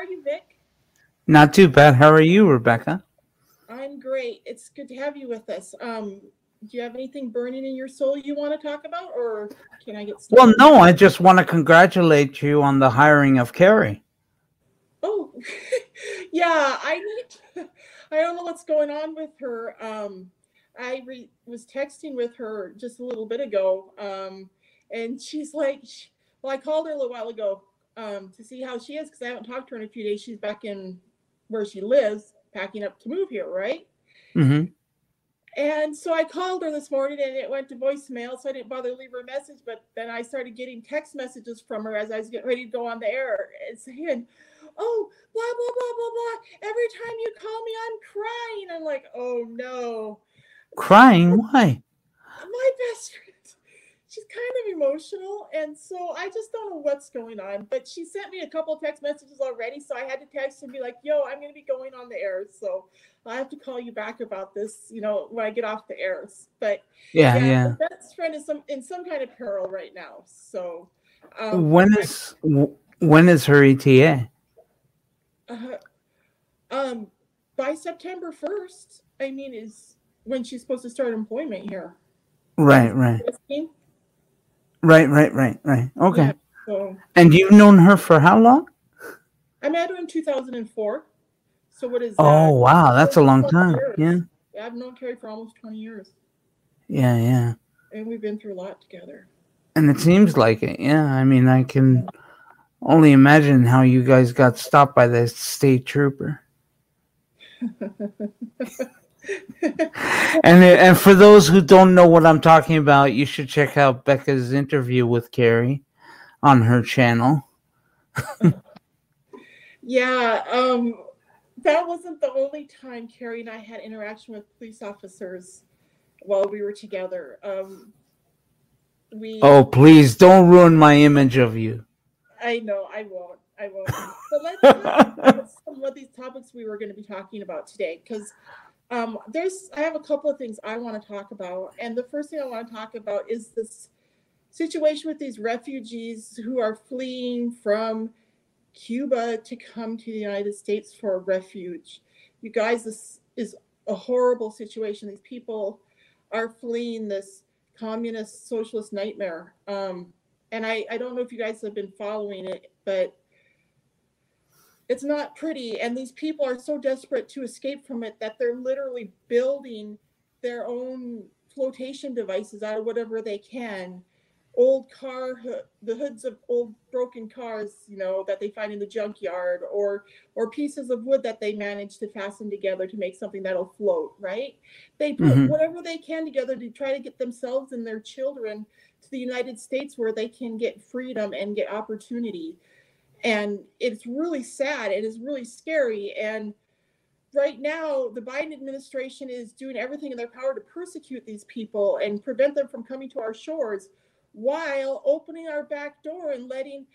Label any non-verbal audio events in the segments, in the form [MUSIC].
How are you, Vic? Not too bad. How are you, Rebecca? I'm great. It's good to have you with us. Um, do you have anything burning in your soul you want to talk about, or can I get started? Well, no. I just want to congratulate you on the hiring of Carrie. Oh, [LAUGHS] yeah. I need. I don't know what's going on with her. Um, I re- was texting with her just a little bit ago, um, and she's like, she, "Well, I called her a little while ago um, to see how she is because I haven't talked to her in a few days. She's back in where she lives, packing up to move here, right? Mm-hmm. And so I called her this morning and it went to voicemail, so I didn't bother to leave her a message. But then I started getting text messages from her as I was getting ready to go on the air and saying, Oh, blah, blah, blah, blah, blah. Every time you call me, I'm crying. I'm like, Oh no. Crying? Why? My best friend she's kind of emotional and so i just don't know what's going on but she sent me a couple text messages already so i had to text and be like yo i'm going to be going on the air so i have to call you back about this you know when i get off the air but yeah yeah, yeah. best friend is some in some kind of peril right now so um, when is when is her eta uh, um by september 1st i mean is when she's supposed to start employment here. Right right Right, right, right, right. Okay. Yeah, so, and you've known her for how long? I met her in 2004. So what is oh, that? Oh, wow. That's a long time. Yeah. yeah. I've known Carrie for almost 20 years. Yeah, yeah. And we've been through a lot together. And it seems like it. Yeah. I mean, I can only imagine how you guys got stopped by the state trooper. [LAUGHS] [LAUGHS] and and for those who don't know what I'm talking about, you should check out Becca's interview with Carrie on her channel. [LAUGHS] yeah, um, that wasn't the only time Carrie and I had interaction with police officers while we were together. Um, we oh, please don't ruin my image of you. I know I won't. I won't. [LAUGHS] But let's talk about some of these topics we were going to be talking about today because um, there's, I have a couple of things I want to talk about. And the first thing I want to talk about is this situation with these refugees who are fleeing from Cuba to come to the United States for refuge. You guys, this is a horrible situation. These people are fleeing this communist socialist nightmare. Um, and I, I don't know if you guys have been following it, but it's not pretty and these people are so desperate to escape from it that they're literally building their own flotation devices out of whatever they can. Old car the hoods of old broken cars you know that they find in the junkyard or or pieces of wood that they manage to fasten together to make something that'll float right? They put mm-hmm. whatever they can together to try to get themselves and their children to the united states where they can get freedom and get opportunity and it's really sad it is really scary. And right now the biden administration is doing everything in their power to persecute these people and prevent them from coming to our shores while opening our back door and letting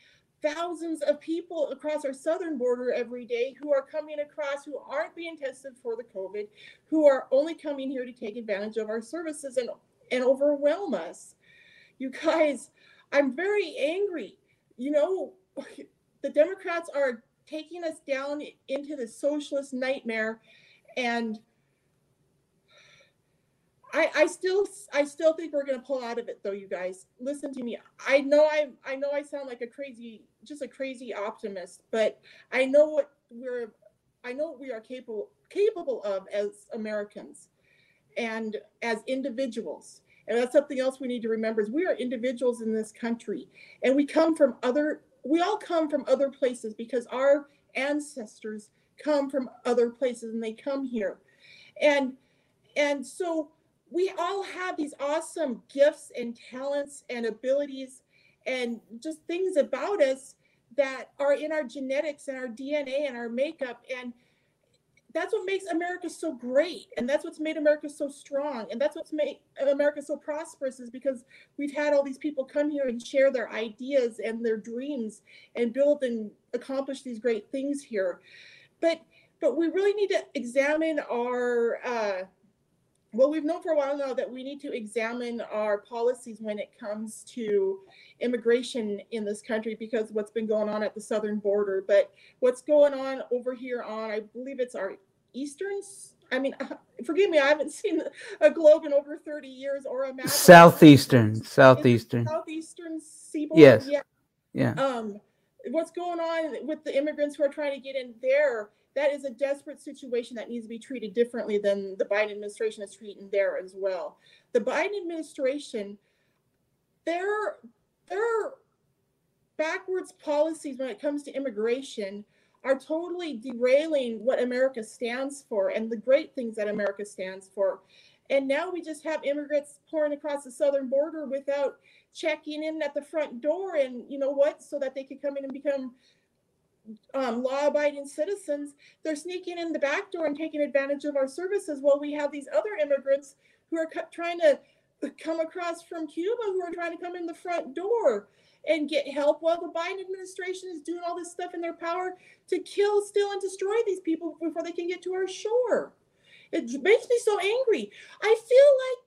thousands of people across our southern border every day who are coming across who aren't being tested for the covid who are only coming here to take advantage of our services and and overwhelm us. You guys i'm very angry. You know the Democrats are taking us down into the socialist nightmare and I, I still I still think we're gonna pull out of it though, you guys. Listen to me. I know I I know I sound like a crazy, just a crazy optimist, but I know what we're I know what we are capable capable of as Americans and as individuals. And that's something else we need to remember is we are individuals in this country and we come from other we all come from other places because our ancestors come from other places and they come here. And and so we all have these awesome gifts and talents and abilities and just things about us that are in our genetics and our dna and our makeup. And that's what makes America so great. And that's what's made America so strong. And that's what's made America so prosperous is because we've had all these people come here and share their ideas and their dreams and build and accomplish these great things here. But but we really need to examine our uh, well, we've known for a while now that we need to examine our policies when it comes to immigration in this country because what's been going on at the southern border. But what's going on over here on, I believe it's our eastern. I mean, [LAUGHS] forgive me, I haven't [LAUGHS] seen a globe in over 30 years or a map. Southeastern, southeastern, southeastern seaboard. Yes. Yeah. yeah. Um, what's going on with the immigrants who are trying to get in there? That is a desperate situation that needs to be treated differently than the Biden administration is treating there as well. The Biden administration, their their backwards policies when it comes to immigration are totally derailing what America stands for and the great things that America stands for. And now we just have immigrants pouring across the southern border without checking in at the front door and you know what so that they could come in and become um, law-abiding citizens, they're sneaking in the back door and taking advantage of our services while we have these other immigrants who are trying to come across from Cuba who are trying to come in the front door and get help while the Biden administration is doing all this stuff in their power to kill, steal, and destroy these people before they can get to our shore. It makes me so angry. I feel like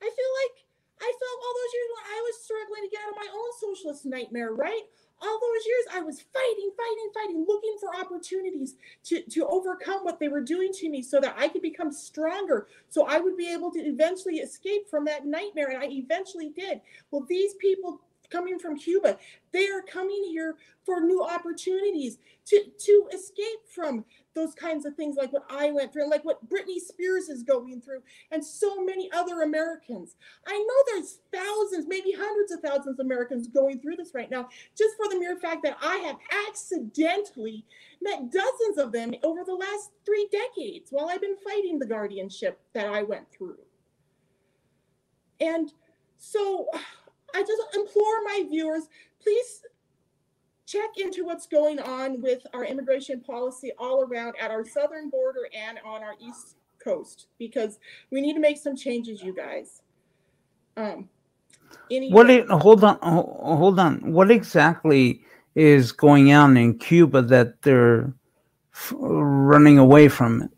I feel like I felt all those years when I was struggling to get out of my own socialist nightmare, right? All those years I was fighting, fighting, fighting, looking for opportunities to, to overcome what they were doing to me so that I could become stronger, so I would be able to eventually escape from that nightmare. And I eventually did. Well, these people coming from Cuba, they are coming here for new opportunities to, to escape from those kinds of things like what I went through, like what Britney Spears is going through, and so many other Americans. I know there's thousands, maybe hundreds of thousands of Americans going through this right now, just for the mere fact that I have accidentally met dozens of them over the last three decades while I've been fighting the guardianship that I went through. And so I just implore my viewers, please check into what's going on with our immigration policy all around at our southern border and on our east coast because we need to make some changes, you guys. Um, what? It, hold on, hold on. What exactly is going on in Cuba that they're running away from it?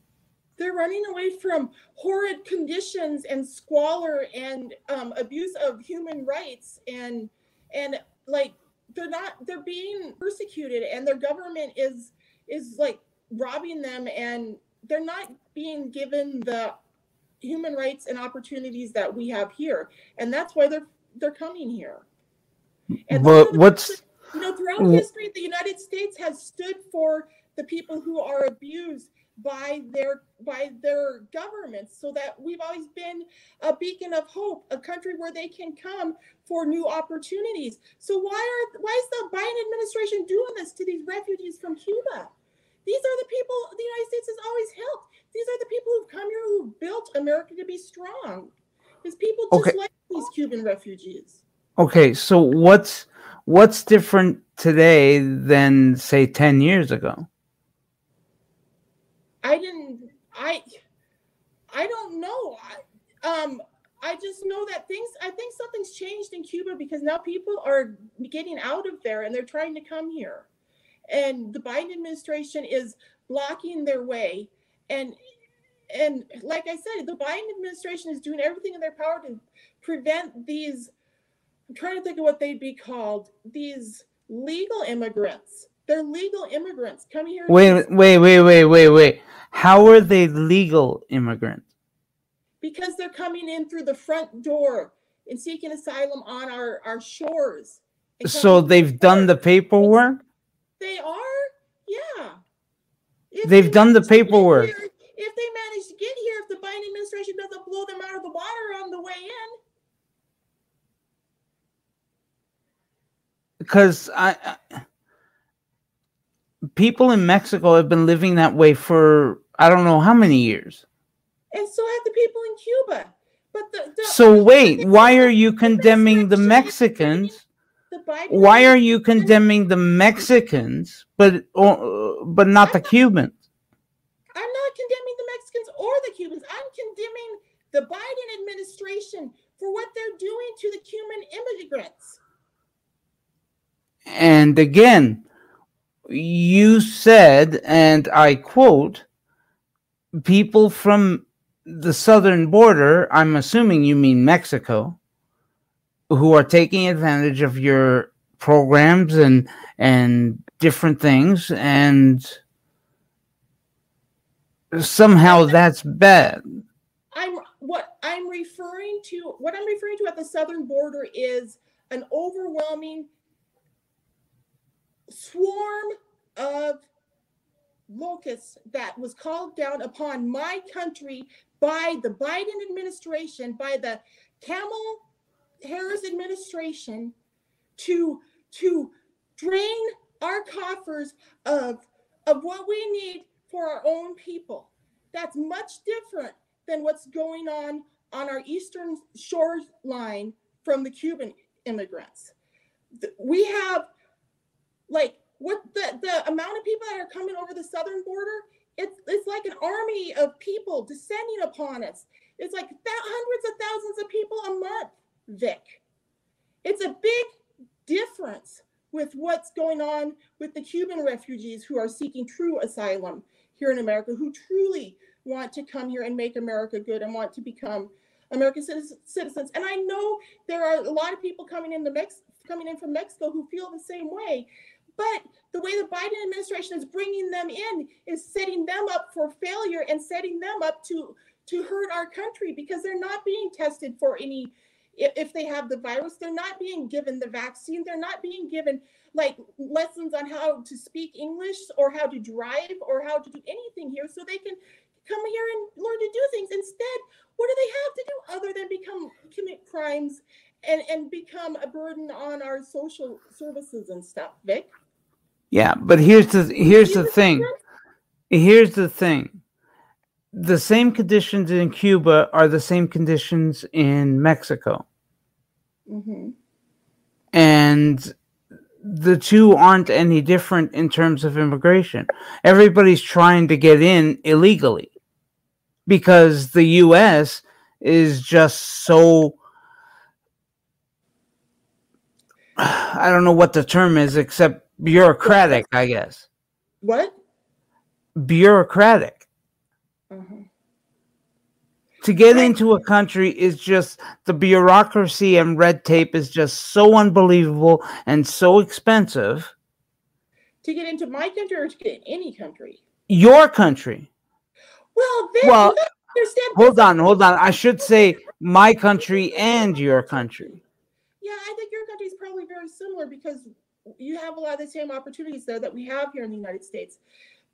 They're running away from horrid conditions and squalor and um, abuse of human rights and and like they're not they're being persecuted and their government is is like robbing them and they're not being given the human rights and opportunities that we have here. And that's why they're they're coming here. And but what's you know throughout history the united states has stood for the people who are abused by their by their governments so that we've always been a beacon of hope a country where they can come for new opportunities. So why are why is the biden administration doing this to these refugees from cuba? These are the people the united states has always helped. These are the people who've come here who built america to be strong. These people just okay. like these cuban refugees. Okay so what's what's different today than say 10 years ago I didn't. I. I don't know. I, um. I just know that things. I think something's changed in Cuba because now people are getting out of there and they're trying to come here, and the Biden administration is blocking their way. And and like I said, the Biden administration is doing everything in their power to prevent these. I'm trying to think of what they'd be called. These legal immigrants they're legal immigrants coming here. Wait, wait, wait, wait, wait, wait. How are they legal immigrants? Because they're coming in through the front door and seeking asylum on our, our shores. So they've done the paperwork? They are? Yeah. If they've they done the paperwork. Here, if they manage to get here, if the Biden administration doesn't blow them out of the water on the way in. Because I, I people in Mexico have been living that way for I don't know how many years. And so have the people in Cuba. But the, the so wait, why are you condemning the Mexicans? The why are you condemning the Mexicans, but uh, but not the Cubans? I'm not condemning the Mexicans or the Cubans. I'm condemning the Biden administration for what they're doing to the Cuban immigrants. And again, you said, and I quote, people from the southern border, I'm assuming you mean Mexico, who are taking advantage of your programs and and different things and somehow that's bad. I'm what I'm referring to what I'm referring to at the southern border is an overwhelming swarm of locusts that was called down upon my country by the Biden administration, by the Kamala Harris administration to to drain our coffers of of what we need for our own people. That's much different than what's going on on our eastern shoreline from the Cuban immigrants. We have like what the, the amount of people that are coming over the southern border, it's it's like an army of people descending upon us. It's like th- hundreds of thousands of people a month, Vic. It's a big difference with what's going on with the Cuban refugees who are seeking true asylum here in America, who truly want to come here and make America good and want to become American citizens. And I know there are a lot of people coming into Mex- coming in from Mexico who feel the same way. But the way the Biden administration is bringing them in is setting them up for failure and setting them up to to hurt our country because they're not being tested for any if they have the virus. They're not being given the vaccine. They're not being given like lessons on how to speak english or how to drive or how to do anything here so they can come here and learn to do things. Instead what do they have to do other than become commit crimes and and become a burden on our social services and stuff vic yeah but here's the here's the thing here's the thing the same conditions in Cuba are the same conditions in Mexico. Mm-hmm. And the two aren't any different in terms of immigration. Everybody's trying to get in illegally because the US is just so [SIGHS] I don't know what the term is except bureaucratic, I guess. What? Bureaucratic. Mm-hmm. To get into a country is just the bureaucracy and red tape is just so unbelievable and so expensive. To get into my country or to get in any country? Your country. Well, then well, understand. Hold on, hold on. I should say my country and your country. Yeah, I think your country is probably very similar because you have a lot of the same opportunities there that we have here in the United States.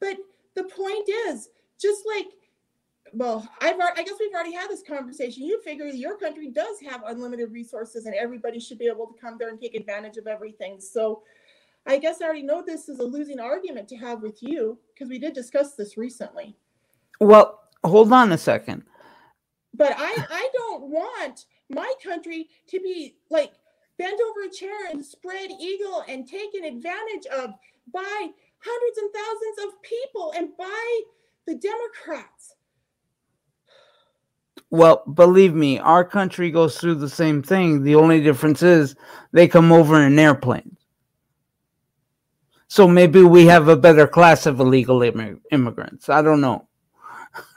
But the point is, just like well, I've I guess we've already had this conversation. You figure your country does have unlimited resources, and everybody should be able to come there and take advantage of everything. So, I guess I already know this is a losing argument to have with you because we did discuss this recently. Well, hold on a second. But I I don't want my country to be like bent over a chair and spread eagle and taken advantage of by hundreds and thousands of people and by the Democrats well, believe me, our country goes through the same thing. The only difference is they come over in airplanes. So maybe we have a better class of illegal imm- immigrants. I don't know. [LAUGHS]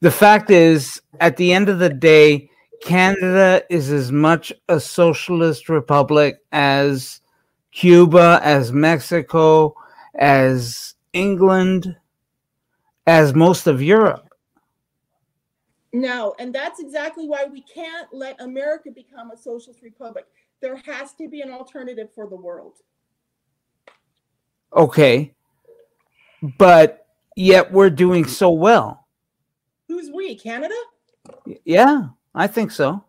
the fact is, at the end of the day, Canada is as much a socialist republic as Cuba, as Mexico, as England, as most of Europe. No, and that's exactly why we can't let America become a socialist republic. There has to be an alternative for the world. Okay. But yet we're doing so well. Who's we? Canada? Yeah, I think so.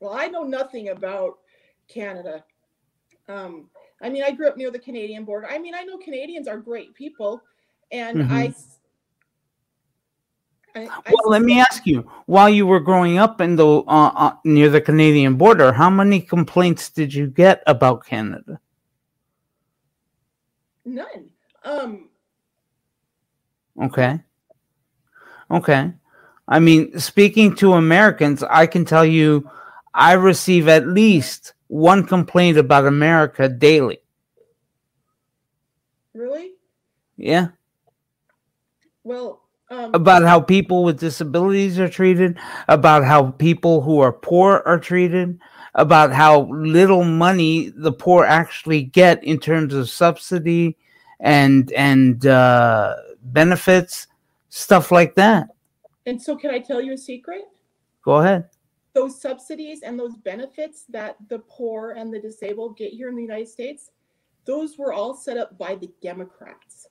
Well, I know nothing about Canada. Um, I mean, I grew up near the Canadian border. I mean, I know Canadians are great people, and mm-hmm. I I, well, let me ask you: While you were growing up in the uh, uh, near the Canadian border, how many complaints did you get about Canada? None. Um. Okay. Okay. I mean, speaking to Americans, I can tell you, I receive at least one complaint about America daily. Really? Yeah. Well, Um, about how people with disabilities are treated, about how people who are poor are treated, about how little money the poor actually get in terms of subsidy and and uh, benefits, stuff like that. And so, can I tell you a secret? Go ahead. Those subsidies and those benefits that the poor and the disabled get here in the United States, those were all set up by the Democrats.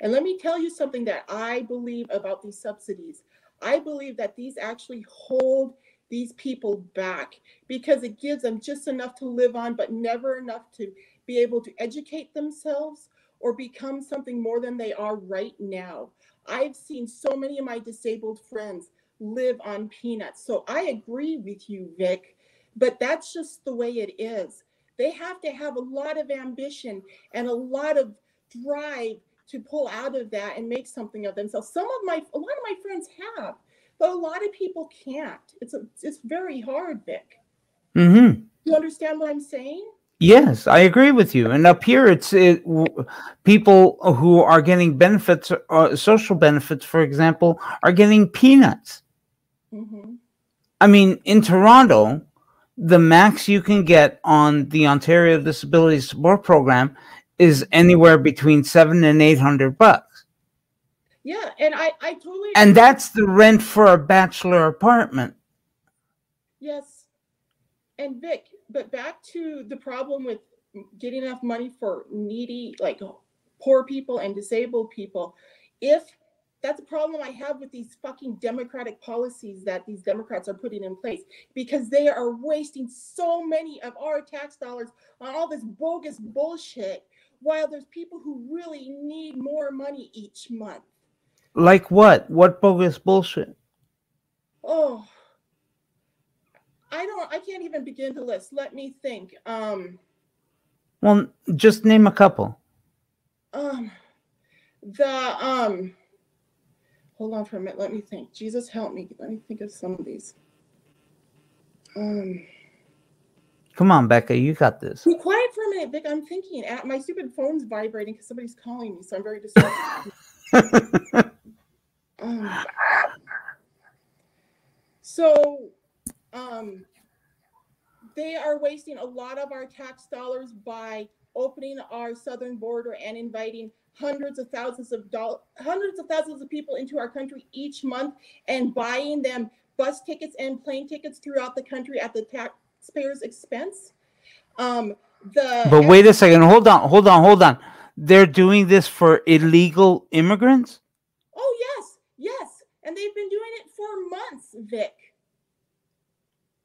And let me tell you something that I believe about these subsidies. I believe that these actually hold these people back because it gives them just enough to live on, but never enough to be able to educate themselves or become something more than they are right now. I've seen so many of my disabled friends live on peanuts. So I agree with you, Vic, but that's just the way it is. They have to have a lot of ambition and a lot of drive to pull out of that and make something of themselves. Some of my, a lot of my friends have, but a lot of people can't. It's a, it's very hard, Vic. Mm-hmm. You understand what I'm saying? Yes, I agree with you. And up here, it's it, w- people who are getting benefits, uh, social benefits, for example, are getting peanuts. hmm I mean, in Toronto, the max you can get on the Ontario Disability Support Program is anywhere between seven and eight hundred bucks, Yeah, and I, I totally and that's the rent for a bachelor apartment. Yes. And Vic, but back to the problem with getting enough money for needy, like poor people and disabled people. If that's a problem I have with these fucking democratic policies that these Democrats are putting in place because they are wasting so many of our tax dollars on all this bogus bullshit while there's people who really need more money each month. Like what? What bogus bullshit? Oh, I don't, I can't even begin to list. Let me think. Um, Well, just name a couple. um, the, um, hold on for a minute. Let me think. Jesus help me. Let me think of some of these. Um, Come on, Becca, you got this. be quiet for a minute, Vic. I'm thinking. At my stupid phone's vibrating because somebody's calling me, so I'm very distracted. [LAUGHS] Um, so, um, they are wasting a lot of our tax dollars by opening our southern border and inviting hundreds of thousands of dollars, hundreds of thousands of people into our country each month and buying them bus tickets and plane tickets throughout the country at the taxpayers' expense. Um, the But wait a second. Hold on. Hold on. Hold on. They're doing this for illegal immigrants? Oh yes, yes, and they've been doing it for months, Vic.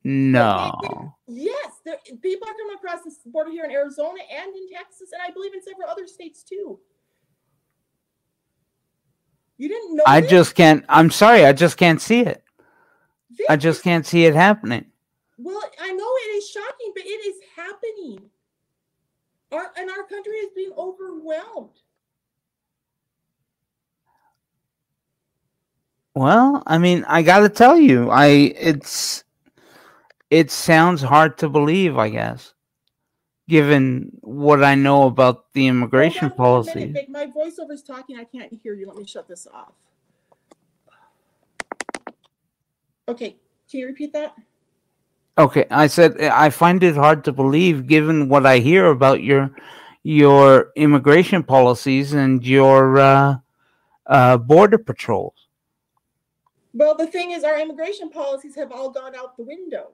No. Yes, there, people are coming across the border here in Arizona and in Texas, and I believe in several other states too. You didn't know? I this, just can't. I'm sorry. I just can't see it. Vic? I just can't see it happening. Well, I know it is shocking, but it is happening. Our and our country is being overwhelmed. Well, I mean, I got to tell you, I it's it sounds hard to believe, I guess, given what I know about the immigration Hold on for a policy. minute. My voiceover is talking. I can't hear you. Let me shut this off. Okay, can you repeat that? Okay, I said I find it hard to believe given what I hear about your your immigration policies and your uh, uh, border patrols. Well, the thing is, our immigration policies have all gone out the window.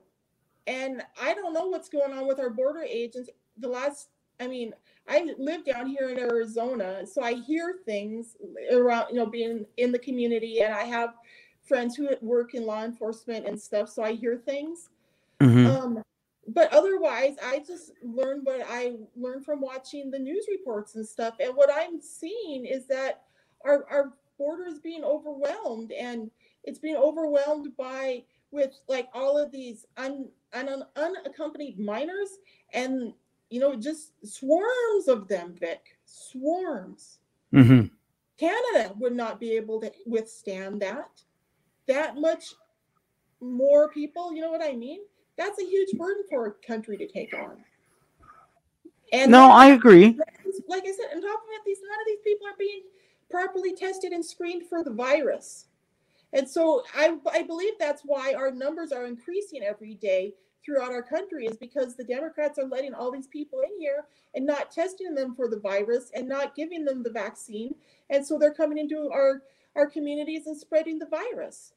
And I don't know what's going on with our border agents. The last, I mean, I live down here in Arizona, so I hear things around, you know, being in the community, and I have friends who work in law enforcement and stuff, so I hear things. Mhm. Um, but otherwise, I just learned what I learned from watching the news reports and stuff. And what I'm seeing is that our, our border is being overwhelmed and it's being overwhelmed by with like all of these un, un, unaccompanied minors and you know just swarms of them vic swarms Mhm. canada would not be able to withstand that that much more people you know what i mean that's a huge burden for a country to take on and No, I agree. like I said, on top of it, these none of these people are being properly tested and screened for the virus. And so I, I believe that's why our numbers are increasing every day throughout our country is because the Democrats are letting all these people in here and not testing them for the virus and not giving them the vaccine. And so they're coming into our, our communities and spreading the virus.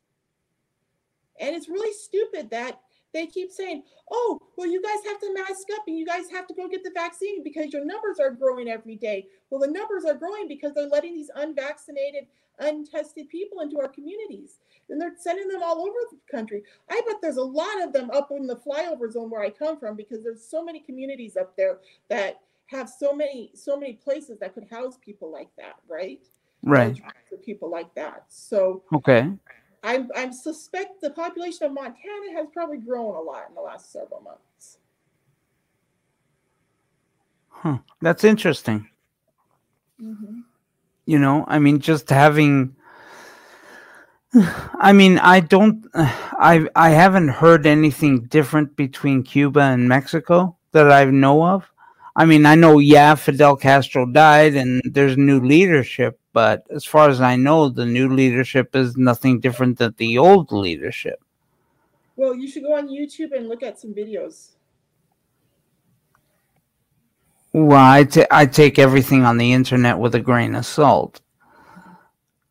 And it's really stupid that they keep saying, oh, well, you guys have to mask up and you guys have to go get the vaccine because your numbers are growing every day. Well, the numbers are growing because they're letting these unvaccinated, untested people into our communities and they're sending them all over the country. I bet there's a lot of them up in the flyover zone where I come from because there's so many communities up there that have so many so many places that could house people like that, right? Right. For people like that. So okay. I'm I'm suspect the population of Montana has probably grown a lot in the last several months. Huh. That's interesting. Mm-hmm. You know, I mean, just having. [SIGHS] I mean, I don't. [SIGHS] I I haven't heard anything different between Cuba and Mexico that I know of. I mean, I know, yeah, Fidel Castro died and there's new leadership, but as far as I know, the new leadership is nothing different than the old leadership. Well, you should go on YouTube and look at some videos. Well, I, t- I take everything on the internet with a grain of salt,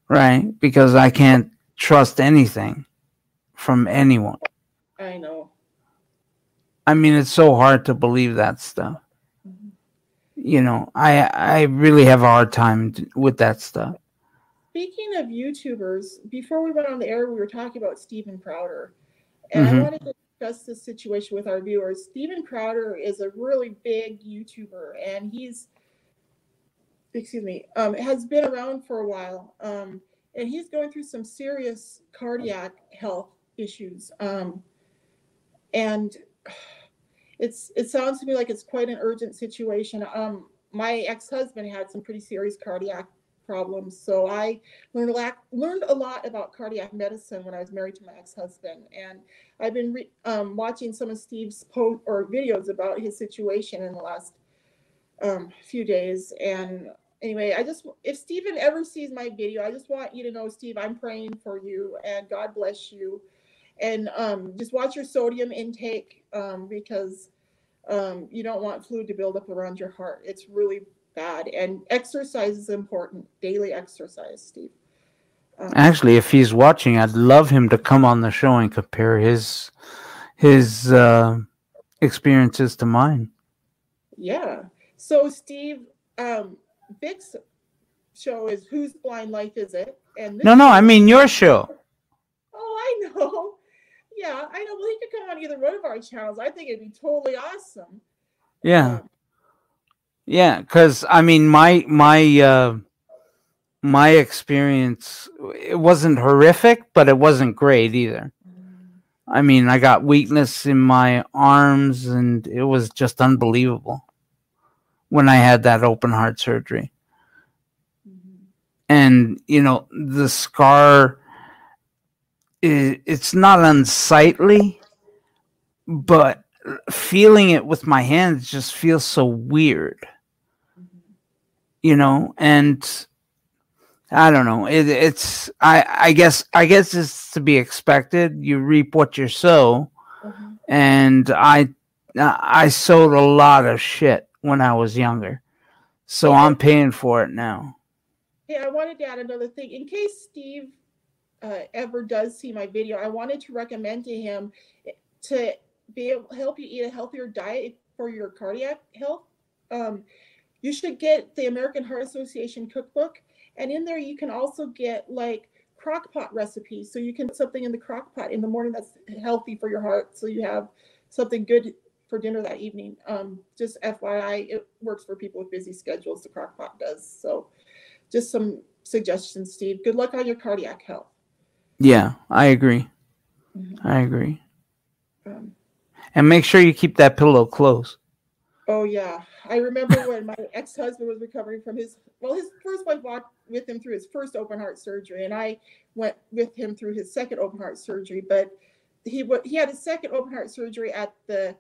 right? Because I can't trust anything from anyone. I know. I mean, it's so hard to believe that stuff you know, I I really have a hard time with that stuff. Speaking of YouTubers, before we went on the air, we were talking about Steven Crowder, and mm-hmm. I wanted to discuss this situation with our viewers. Steven Crowder is a really big YouTuber, and he's excuse me, um, has been around for a while, um, and he's going through some serious cardiac health issues, um, and it's it sounds to me like it's quite an urgent situation. Um, my ex-husband had some pretty serious cardiac problems, so I learned a lot learned a lot about cardiac medicine when I was married to my ex-husband, and I've been re- um, watching some of Steve's po- or videos about his situation in the last um, few days. And anyway, I just if Steven ever sees my video, I just want you to know, Steve, I'm praying for you, and God bless you and um, just watch your sodium intake um, because um, you don't want fluid to build up around your heart. It's really bad. And exercise is important. Daily exercise, Steve. Um, Actually, if he's watching, I'd love him to come on the show and compare his his uh, experiences to mine. Yeah. So, Steve, um, Vic's show is "Whose Blind Life Is It?" And no, no, I mean your show. Oh, I know yeah, I know. Well, he could come on either one of our channels. I think it'd be totally awesome. Yeah. Um, yeah, because I mean, my my uh, my experience it wasn't horrific, but it wasn't great either. I mean, I got weakness in my arms, and it was just unbelievable when I had that open heart surgery. Mm-hmm. And you know, the scar it's not unsightly, but feeling it with my hands just feels so weird. You know, and I don't know. It, it's I I guess I guess it's to be expected. You reap what you sow, mm-hmm. and I I sowed a lot of shit when I was younger, so yeah. I'm paying for it now. Yeah, I wanted to add another thing in case Steve uh, ever does see my video, I wanted to recommend to him to be able to help you eat a healthier diet for your cardiac health. Um, you should get the American Heart Association cookbook, and in there you can also get like crock pot recipes. So you can put something in the crock pot in the morning that's healthy for your heart, so you have something good for dinner that evening. Um, just FYI, it works for people with busy schedules. The crock pot does. So, just some suggestions, Steve. Good luck on your cardiac health. Yeah, I agree. Mm-hmm. I agree. Um, and make sure you keep that pillow close. Oh yeah, I remember [LAUGHS] when my ex-husband was recovering from his well, his first wife walked with him through his first open heart surgery, and I went with him through his second open heart surgery. But he he had his second open heart surgery at the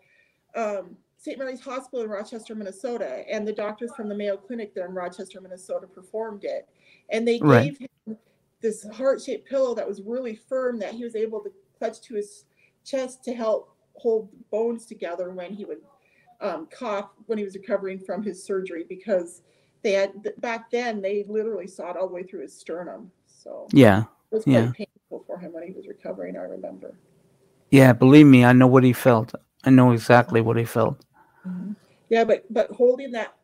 um, St. Mary's Hospital in Rochester, Minnesota, and the doctors from the Mayo Clinic there in Rochester, Minnesota performed it. And they Right. gave him this heart-shaped pillow that was really firm that he was able to clutch to his chest to help hold bones together when he would um, cough when he was recovering from his surgery because they had back then they literally saw it all the way through his sternum. So Yeah. it was quite Yeah. painful for him when he was recovering, I remember. Yeah. Believe me, I know what he felt. I know exactly what he felt. Yeah, but but holding that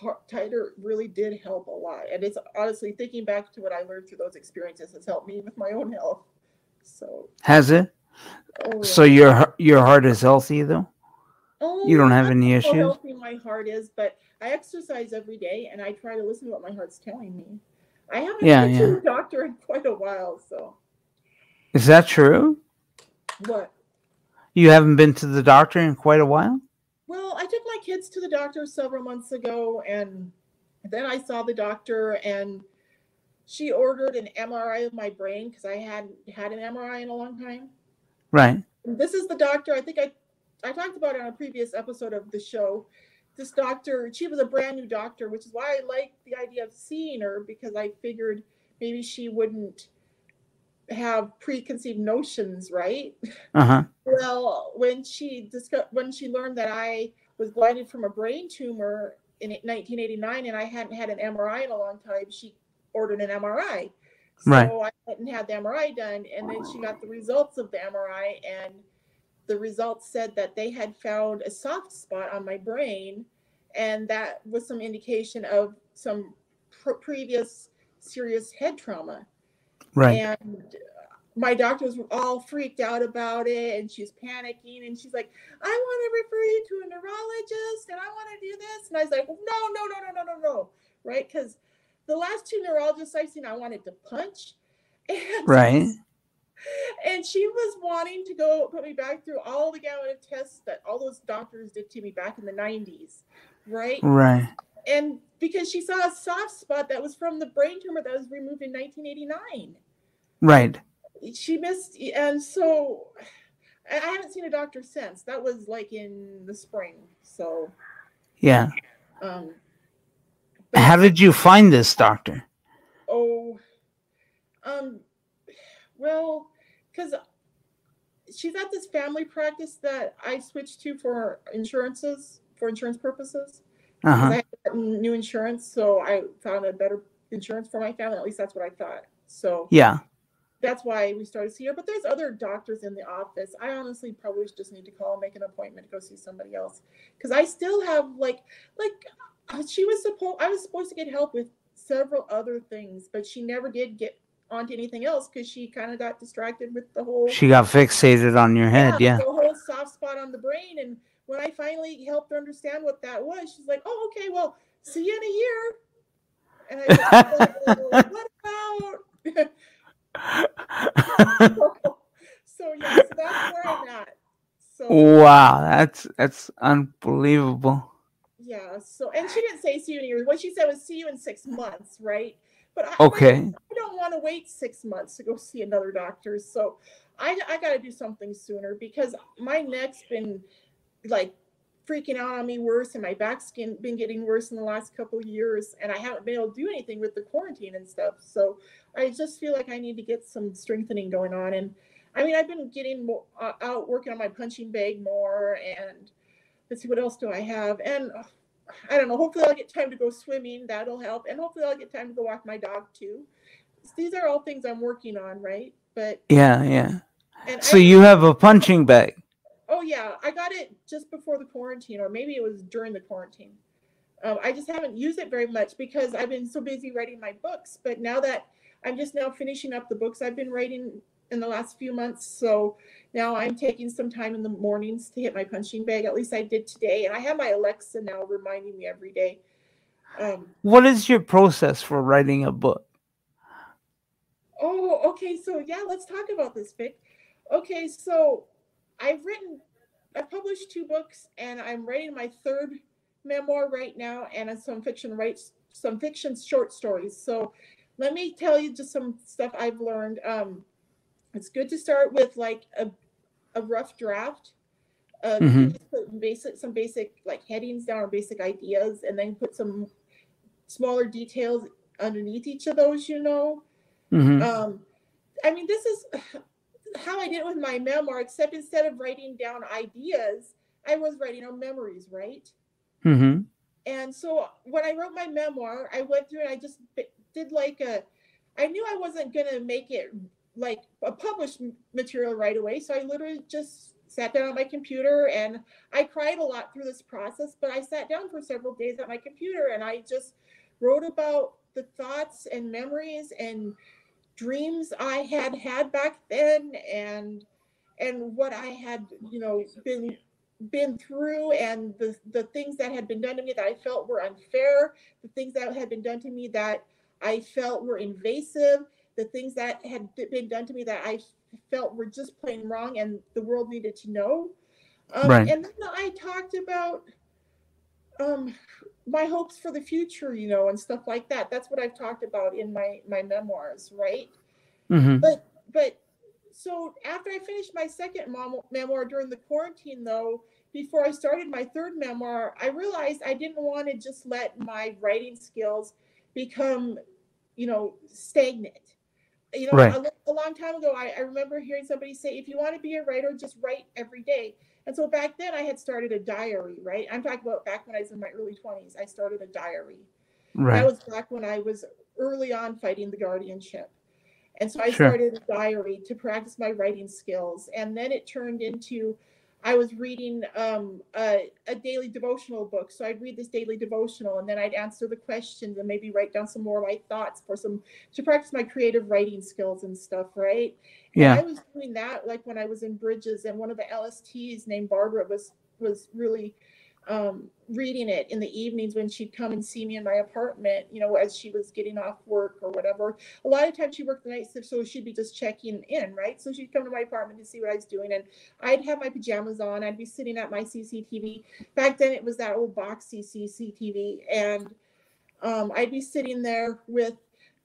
har- tighter really did help a lot. And it's honestly thinking back to what I learned through those experiences has helped me with my own health. So, Has it? oh, So your heart- your heart is healthy though. oh, You don't have any issues. How healthy my heart is, but I exercise every day and I try to listen to what my heart's telling me. I haven't Yeah, been yeah. to the doctor in quite a while, so Is that true? what? You haven't been to the doctor in quite a while. Well, I took my kids to the doctor several months ago, and then I saw the doctor, and she ordered an MRI of my brain because I hadn't had an MRI in a long time. Right. And this is the doctor. I think I I talked about on a previous episode of the show. This doctor, she was a brand new doctor, which is why I liked the idea of seeing her because I figured maybe she wouldn't have preconceived notions, right? Uh huh. Well, when she discovered when she learned that I was blinded from a brain tumor in 1989 and I hadn't had an MRI in a long time, she ordered an MRI. So Right. I hadn't had the MRI done, and then she got the results of the MRI, and the results said that they had found a soft spot on my brain, and that was some indication of some pr- previous serious head trauma Right. and my doctors were all freaked out about it and she's panicking and she's like i want to refer you to a neurologist and i want to do this and i was like no no no no no no no right because the last two neurologists i've seen i wanted to punch [LAUGHS] and Right. [LAUGHS] and she was wanting to go put me back through all the gamut of tests that all those doctors did to me back in the 90s right Right. and because she saw a soft spot that was from the brain tumor that was removed in 1989 Right. She missed and so I haven't seen a doctor since. That was like in the spring. So Yeah. um How did you find this doctor? oh um well because she's at this family practice that I switched to for insurances for insurance purposes. Uh-huh. I had new insurance, so I found a better insurance for my family. At least that's what I thought. So Yeah. That's why we started seeing her. But there's other doctors in the office. I honestly probably just need to call and make an appointment to go see somebody else because I still have like like uh, she was supposed I was supposed to get help with several other things, but she never did get onto anything else because she kind of got distracted with the whole She got fixated on your head. Yeah. the whole soft spot on the brain. And when I finally helped her understand what that was, she's like, "Oh, okay, well, see you in a year." And I was like, [LAUGHS] "What about?" [LAUGHS] [LAUGHS] so yeah, so that's where I'm at. So wow. That's that's unbelievable. yeah, so and she didn't say see you in. What she said was see you in six months, right? But I, Okay. I don't want to wait six months to go see another doctor. So I I got to do something sooner because my neck's been like freaking out on me worse, and my back skin been getting worse in the last couple of years, and I haven't been able to do anything with the quarantine and stuff. So I just feel like I need to get some strengthening going on and. I mean, I've been getting more, uh, out working on my punching bag more, and let's see what else do I have. And uh, I don't know. Hopefully, I'll get time to go swimming. That'll help, and hopefully, I'll get time to go walk my dog too. These are all things I'm working on, right? But Yeah. Yeah. and So I, you have a punching bag. Oh yeah, I got it just before the quarantine, or maybe it was during the quarantine. Um, I just haven't used it very much because I've been so busy writing my books. But now that I'm just now finishing up the books I've been writing in the last few months, so now I'm taking some time in the mornings to hit my punching bag. At least I did today, and I have my Alexa now reminding me every day. Um, What is your process for writing a book? Oh, okay. So yeah, let's talk about this, Vic. Okay, so I've written, I've published two books, and I'm writing my third memoir right now, and some fiction writes some fiction short stories. So let me tell you just some stuff I've learned. Um, it's good to start with like a, a rough draft Uh, Mhm. just put basic some basic like headings down or basic ideas, and then put some smaller details underneath each of those. You know, hmm um, I mean, this is how I did it with my memoir, except instead of writing down ideas, I was writing down memories, right? hmm And so when I wrote my memoir, I went through and I just did like a, I knew I wasn't going to make it like a published material right away. So I literally just sat down on my computer and I cried a lot through this process, but I sat down for several days at my computer and I just wrote about the thoughts and memories and dreams I had had back then and and what I had, you know, been been through and the the things that had been done to me that I felt were unfair, the things that had been done to me that I felt were invasive, the things that had been done to me that I felt were just plain wrong and the world needed to know. Um, Right. And then I talked about um, my hopes for the future, you know, and stuff like that. That's what I've talked about in my my memoirs, right? hmm but but so after I finished my second mom- memoir during the quarantine, though, before I started my third memoir, I realized I didn't want to just let my writing skills become, you know, stagnant. You know, Right. a, a long time ago, I, I remember hearing somebody say, if you want to be a writer, just write every day. And so back then, I had started a diary, right? I'm talking about back when I was in my early 20s. I started a diary. Right. That was back when I was early on fighting the guardianship. And so I Sure. started a diary to practice my writing skills. And then it turned into I was reading um, a, a daily devotional book. So I'd read this daily devotional and then I'd answer the questions and maybe write down some more of my thoughts for some to practice my creative writing skills and stuff, right? And Yeah. I was doing that like when I was in Bridges and one of the LSTs named Barbara was was really um, reading it in the evenings when she'd come and see me in my apartment, you know, as she was getting off work or whatever. A lot of times she worked the night shift, so she'd be just checking in, right? So she'd come to my apartment to see what I was doing, and I'd have my pajamas on. I'd be sitting at my CCTV. Back then, it was that old boxy CCTV, and um, I'd be sitting there with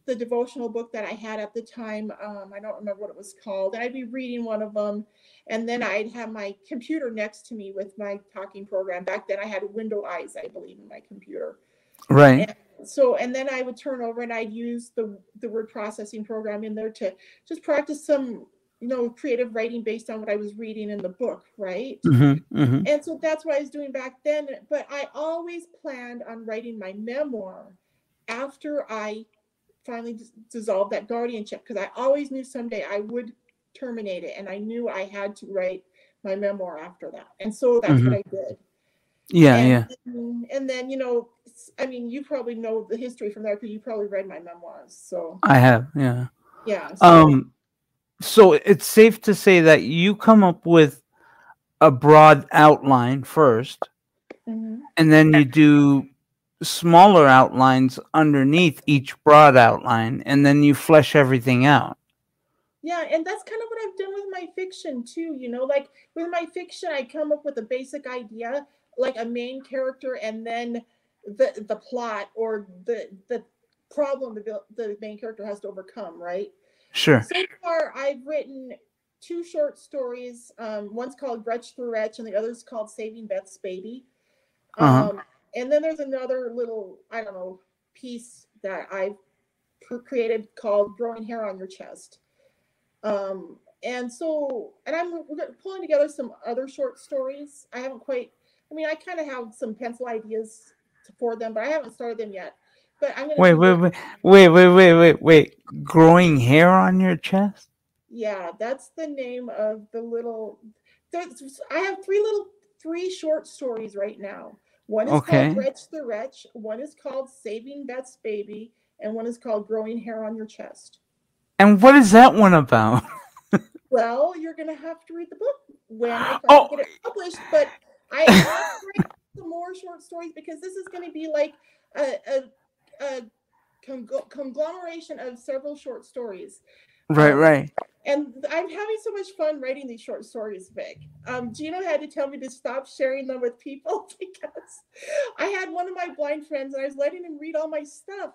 the devotional book that I had at the time. Um, I don't remember what it was called, and I'd be reading one of them and then I'd have my computer next to me with my talking program. Back then, I had Window-Eyes, I believe, in my computer. Right. So, and then I would turn over and I'd use the the word processing program in there to just practice some, you know, creative writing based on what I was reading in the book, right? hmm hmm And so that's what I was doing back then. But I always planned on writing my memoir after I finally dis- dissolved that guardianship because I always knew someday I would terminate it. And I knew I had to write my memoir after that. And so that's what I did. Yeah. and, Yeah. And then, you know, I mean, you probably know the history from there because you probably read my memoirs. So, I have. Yeah. yeah. So, Um, so it's safe to say that you come up with a broad outline first, mhm. and then you do smaller outlines underneath each broad outline, and then you flesh everything out. Yeah, and that's kind of what I've done with my fiction too. You know, like with my fiction, I come up with a basic idea, like a main character, and then the the plot or the the problem the the main character has to overcome. Right. Sure. So far, I've written two short stories. Um, one's called Gretch the Wretch, and the other's called Saving Beth's Baby. Uh-huh. And then there's another little, I don't know, piece that I've created called Growing Hair on Your Chest. Um, and so, and I'm we're pulling together some other short stories. I haven't quite, I mean, I kind of have some pencil ideas for them, but I haven't started them yet. But I'm gonna Wait, wait, wait, wait, wait, wait, wait, wait. Growing hair on your chest? Yeah, that's the name of the little. There's, I have three little, three short stories right now. One is Okay. called Wretch the Wretch. One is called Saving Beth's Baby, and one is called Growing Hair on Your Chest. And what is that one about? [LAUGHS] Well, you're gonna have to read the book when I Oh. get it published. But I to [LAUGHS] write some more short stories because this is gonna be like a, a, a congl- conglomeration of several short stories. Right, Um, right. And I'm having so much fun writing these short stories, Vic. Um, Gino had to tell me to stop sharing them with people [LAUGHS] because I had one of my blind friends and I was letting him read all my stuff.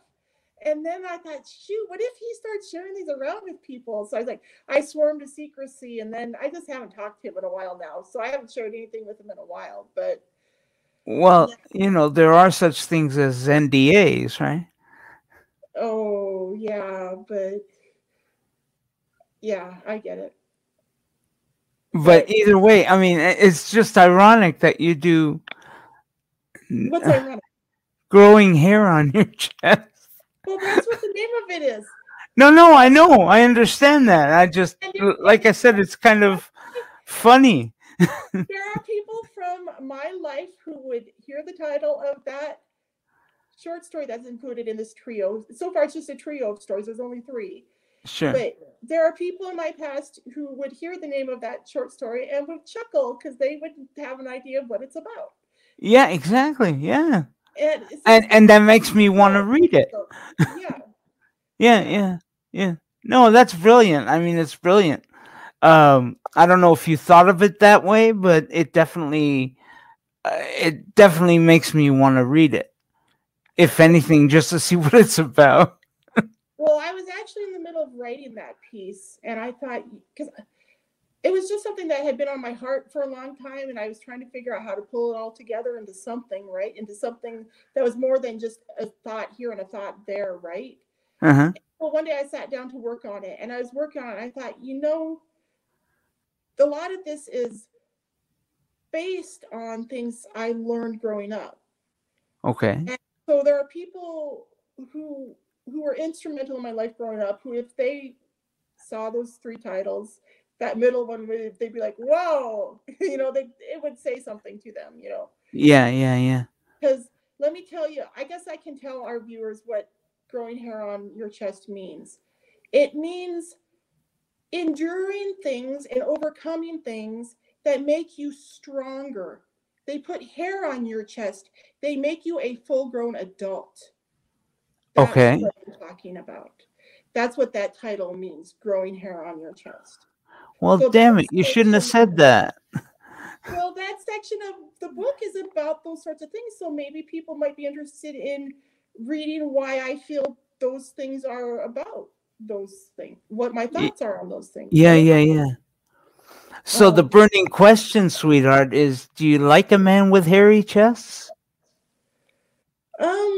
and then I thought, shoot, what if he starts sharing these around with people? So I was like, I swore him to secrecy, and then I just haven't talked to him in a while now. So I haven't shared anything with him in a while. But well, you know, there are such things as NDAs, right? Oh yeah, but yeah, I get it. But either way, I mean, it's just ironic that you do. What's ironic? [LAUGHS] Growing hair on your [LAUGHS] chest. Well, that's what the name of it is. No, no, I know. I understand that. I just, like I said, it's kind of funny. [LAUGHS] there are people from my life who would hear the title of that short story that's included in this trio. So far, it's just a trio of stories. There's only three. Sure. But there are people in my past who would hear the name of that short story and would chuckle because they would have an idea of what it's about. Yeah, exactly. Yeah. And and, and that makes me want to read it. [LAUGHS] Yeah. yeah, yeah, yeah. No, that's brilliant. I mean, it's brilliant. Um, I don't know if you thought of it that way, but it definitely, uh, it definitely makes me want to read it. If anything, just to see [LAUGHS] what it's about. well, I was actually in the middle of writing that piece, and I thought because it was just something that had been on my heart for a long time and i was trying to figure out how to pull it all together into something right? Into something that was more than just a thought here and a thought there right? Uh-huh. well one day i sat down to work on it and i was working on it i thought you know a lot of this is based on things i learned growing up. Okay. And so there are people who who were instrumental in my life growing up who if they saw those three titles that middle one would they'd be like whoa [LAUGHS] you know they it would say something to them you know? Yeah yeah yeah. Because let me tell you i guess i can tell our viewers what growing hair on your chest means. It means enduring things and overcoming things that make you stronger. They put hair on your chest. They make you a full grown adult That's okay what i'm talking about that's what that title means growing hair on your chest well, so damn it, you shouldn't have said that. Well, that section of the book is about those sorts of things. So maybe people might be interested in reading why I feel those things are about those things, what my thoughts are on those things. Yeah, yeah, yeah. So um, the burning question, sweetheart, is do you like a man with hairy chests? Um,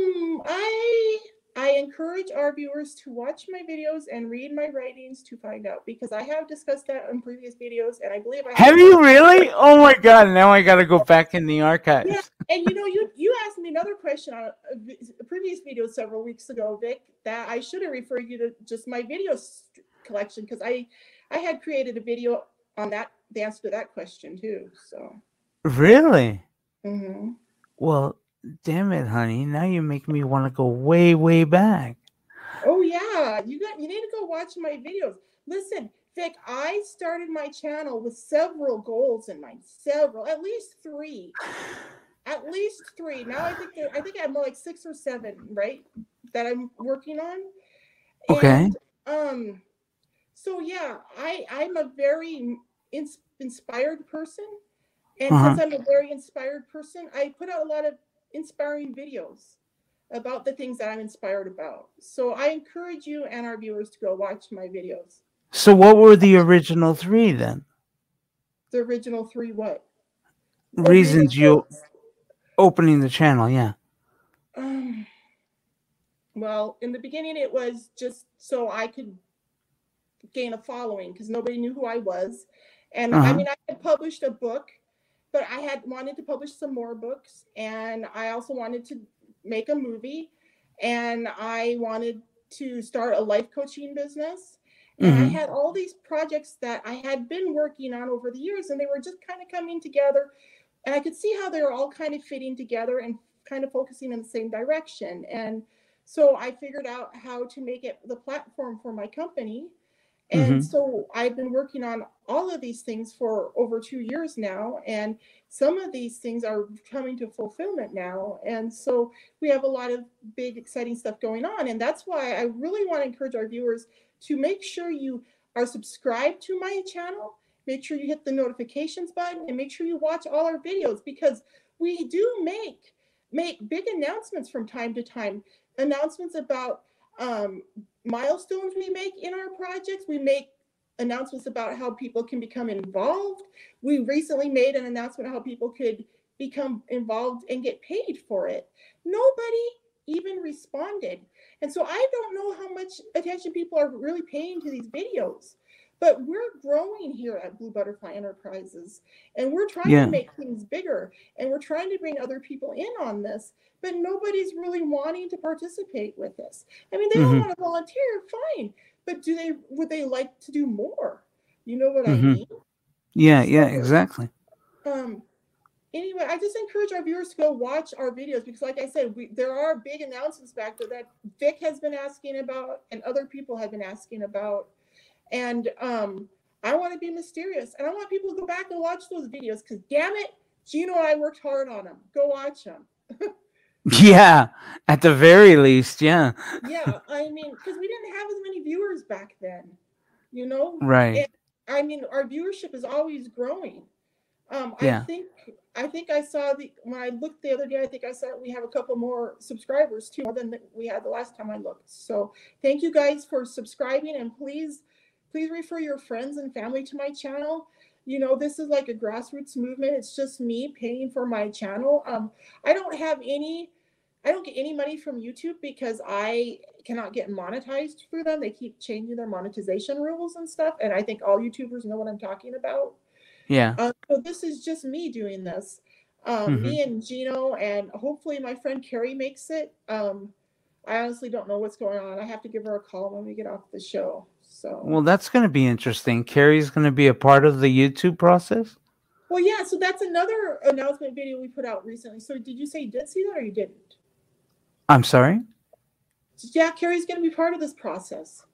I encourage our viewers to watch my videos and read my writings to find out because I have discussed that in previous videos and I believe I have. Have you really? [LAUGHS] Oh my god! Now I got to go back in the archives. Yeah, and you know, you you asked me another question on a, a previous video several weeks ago, Vic, that I should have referred you to just my video collection because I I had created a video on that the answer to that question too. So really. Mm-hmm. Well, damn it, honey. Now you make me want to go way, way back. Oh yeah, you got you need to go watch my videos. Listen, Vic, I started my channel with several goals in mind. Several, at least three. At least three. Now I think I think I have more like six or seven, right? That I'm working on. Okay. And, um. So yeah, I I'm a very ins- inspired person, and uh-huh. since I'm a very inspired person, I put out a lot of inspiring videos about the things that I'm inspired about. So I encourage you and our viewers to go watch my videos. So what were the original three then? The original three what? Reasons you opening the channel, yeah. Um, well, in the beginning it was just so I could gain a following because nobody knew who I was. And uh-huh. I mean I had published a book but I had wanted to publish some more books and I also wanted to make a movie and I wanted to start a life coaching business. And mm-hmm. I had all these projects that I had been working on over the years and they were just kind of coming together. And I could see how they were all kind of fitting together and kind of focusing in the same direction. And so I figured out how to make it the platform for my company and mm-hmm. so I've been working on all of these things for over two years now. And some of these things are coming to fulfillment now. And so we have a lot of big, exciting stuff going on. And that's why I really want to encourage our viewers to make sure you are subscribed to my channel. Make sure you hit the notifications button and make sure you watch all our videos because we do make make big announcements from time to time announcements about um, milestones we make in our projects. We make announcements about how people can become involved. We recently made an announcement how people could become involved and get paid for it. Nobody even responded. And so I don't know how much attention people are really paying to these videos. But we're growing here at Blue Butterfly Enterprises and we're trying Yeah. to make things bigger and we're trying to bring other people in on this, but nobody's really wanting to participate with this. I mean, they don't Mhm. want to volunteer, fine, but do they would they like to do more? You know what I Mhm. mean? Yeah, yeah, exactly. um anyway i just encourage our viewers to go watch our videos because like i said we, there are big announcements back there that vic has been asking about and other people have been asking about and um i want to be mysterious and i want people to go back and watch those videos because damn it gino and i worked hard on them go watch them [LAUGHS] Yeah, at the very least, yeah. yeah i mean because we didn't have as many viewers back then you know Right. I mean, our viewership is always growing. Um, I Yeah. think I think I saw the when I looked the other day. I think I saw we have a couple more subscribers too, more than we had the last time I looked. So thank you guys for subscribing, and please, please refer your friends and family to my channel. You know, this is like a grassroots movement. It's just me paying for my channel. Um, I don't have any. I don't get any money from YouTube because I cannot get monetized through them. They keep changing their monetization rules and stuff. And I think all YouTubers know what I'm talking about. Yeah. Uh, so this is just me doing this. Um, Me and Gino, and hopefully my friend Carrie makes it. Um, I honestly don't know what's going on. I have to give her a call when we get off the show. So Well, that's going to be interesting. Carrie's going to be a part of the YouTube process. well, yeah. So that's another announcement video we put out recently. So did you say you did see that or you didn't? I'm sorry. Yeah, Carrie's going to be part of this process.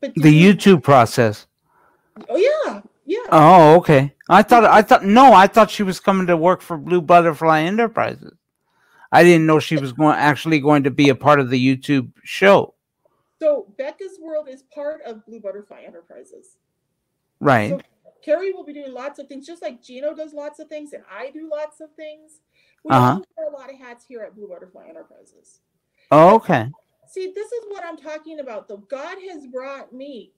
But The you- YouTube process. Oh yeah, yeah. Oh, okay. I thought I thought no, I thought she was coming to work for Blue Butterfly Enterprises. I didn't know she was going actually going to be a part of the YouTube show. So Becca's World is part of Blue Butterfly Enterprises. Right. So Carrie will be doing lots of things, just like Gino does lots of things, and I do lots of things. We Uh-huh. wear a lot of hats here at Blue Butterfly Enterprises. Oh, okay. See, this is what I'm talking about, though. God has brought me.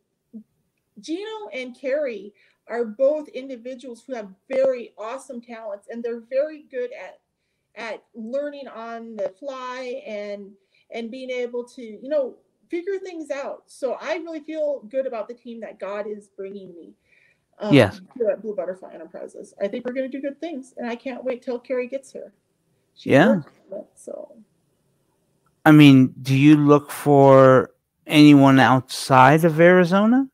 Gino and Carrie are both individuals who have very awesome talents, and they're very good at at learning on the fly and and being able to, you know, figure things out. So I really feel good about the team that God is bringing me. um, Yes. Here at Blue Butterfly Enterprises, I think we're going to do good things, and I can't wait till Carrie gets here. She's Yeah. it, so. I mean, do you look for anyone outside of Arizona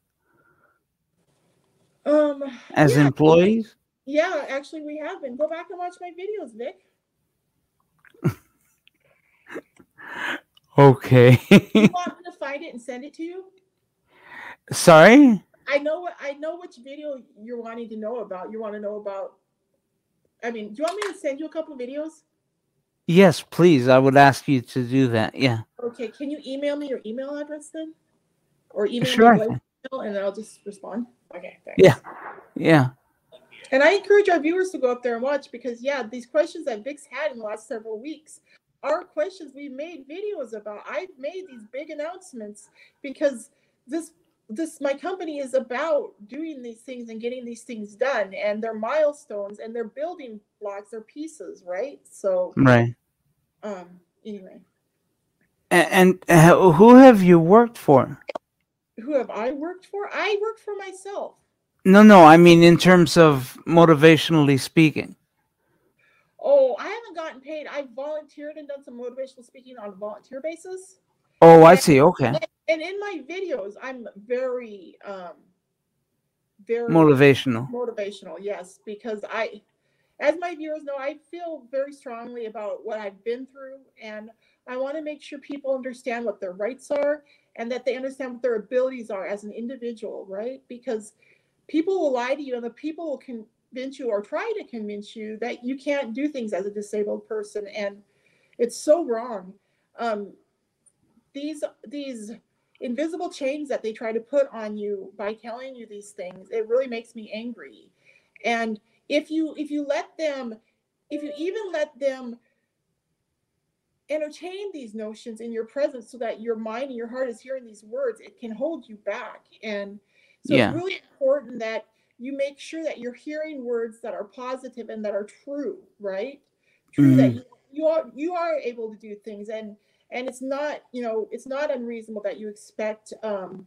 Um, as yeah, employees? Yeah, actually, we have been. Go back and watch my videos, Vic. [LAUGHS] Okay. You want me to find it and send it to you? Sorry? I know what I know which video you're wanting to know about. You want to know about. I mean, do you want me to send you a couple videos? Yes, please. I would ask you to do that. Yeah. Okay, can you email me your email address then, or email Sure, me voicemail and then I'll just respond. Okay, thanks. Yeah. Yeah. And I encourage our viewers to go up there and watch because yeah, these questions that Vic's had in the last several weeks are questions we made videos about. I've made these big announcements because this this my company is about doing these things and getting these things done and they're milestones and they're building blocks, they're pieces, right? So Right. um anyway, A- And, uh, who have you worked for? who have I worked for? I work for myself. No, no. I mean, in terms of motivationally speaking. Oh, I haven't gotten paid. I volunteered and done some motivational speaking on a volunteer basis. Oh, I see. Okay. and in my videos i'm very um very Motivational. motivational yes because i as my viewers know i feel very strongly about what i've been through and i want to make sure people understand what their rights are and that they understand what their abilities are as an individual right because people will lie to you and the people will convince you or try to convince you that you can't do things as a disabled person and it's so wrong. Um, these these invisible chains that they try to put on you by telling you these things it really makes me angry. And if you if you let them if you even let them entertain these notions in your presence so that your mind and your heart is hearing these words it can hold you back. And so Yeah. it's really important that you make sure that you're hearing words that are positive and that are true right? True that you, you are you are able to do things. And and it's not you know it's not unreasonable that you expect um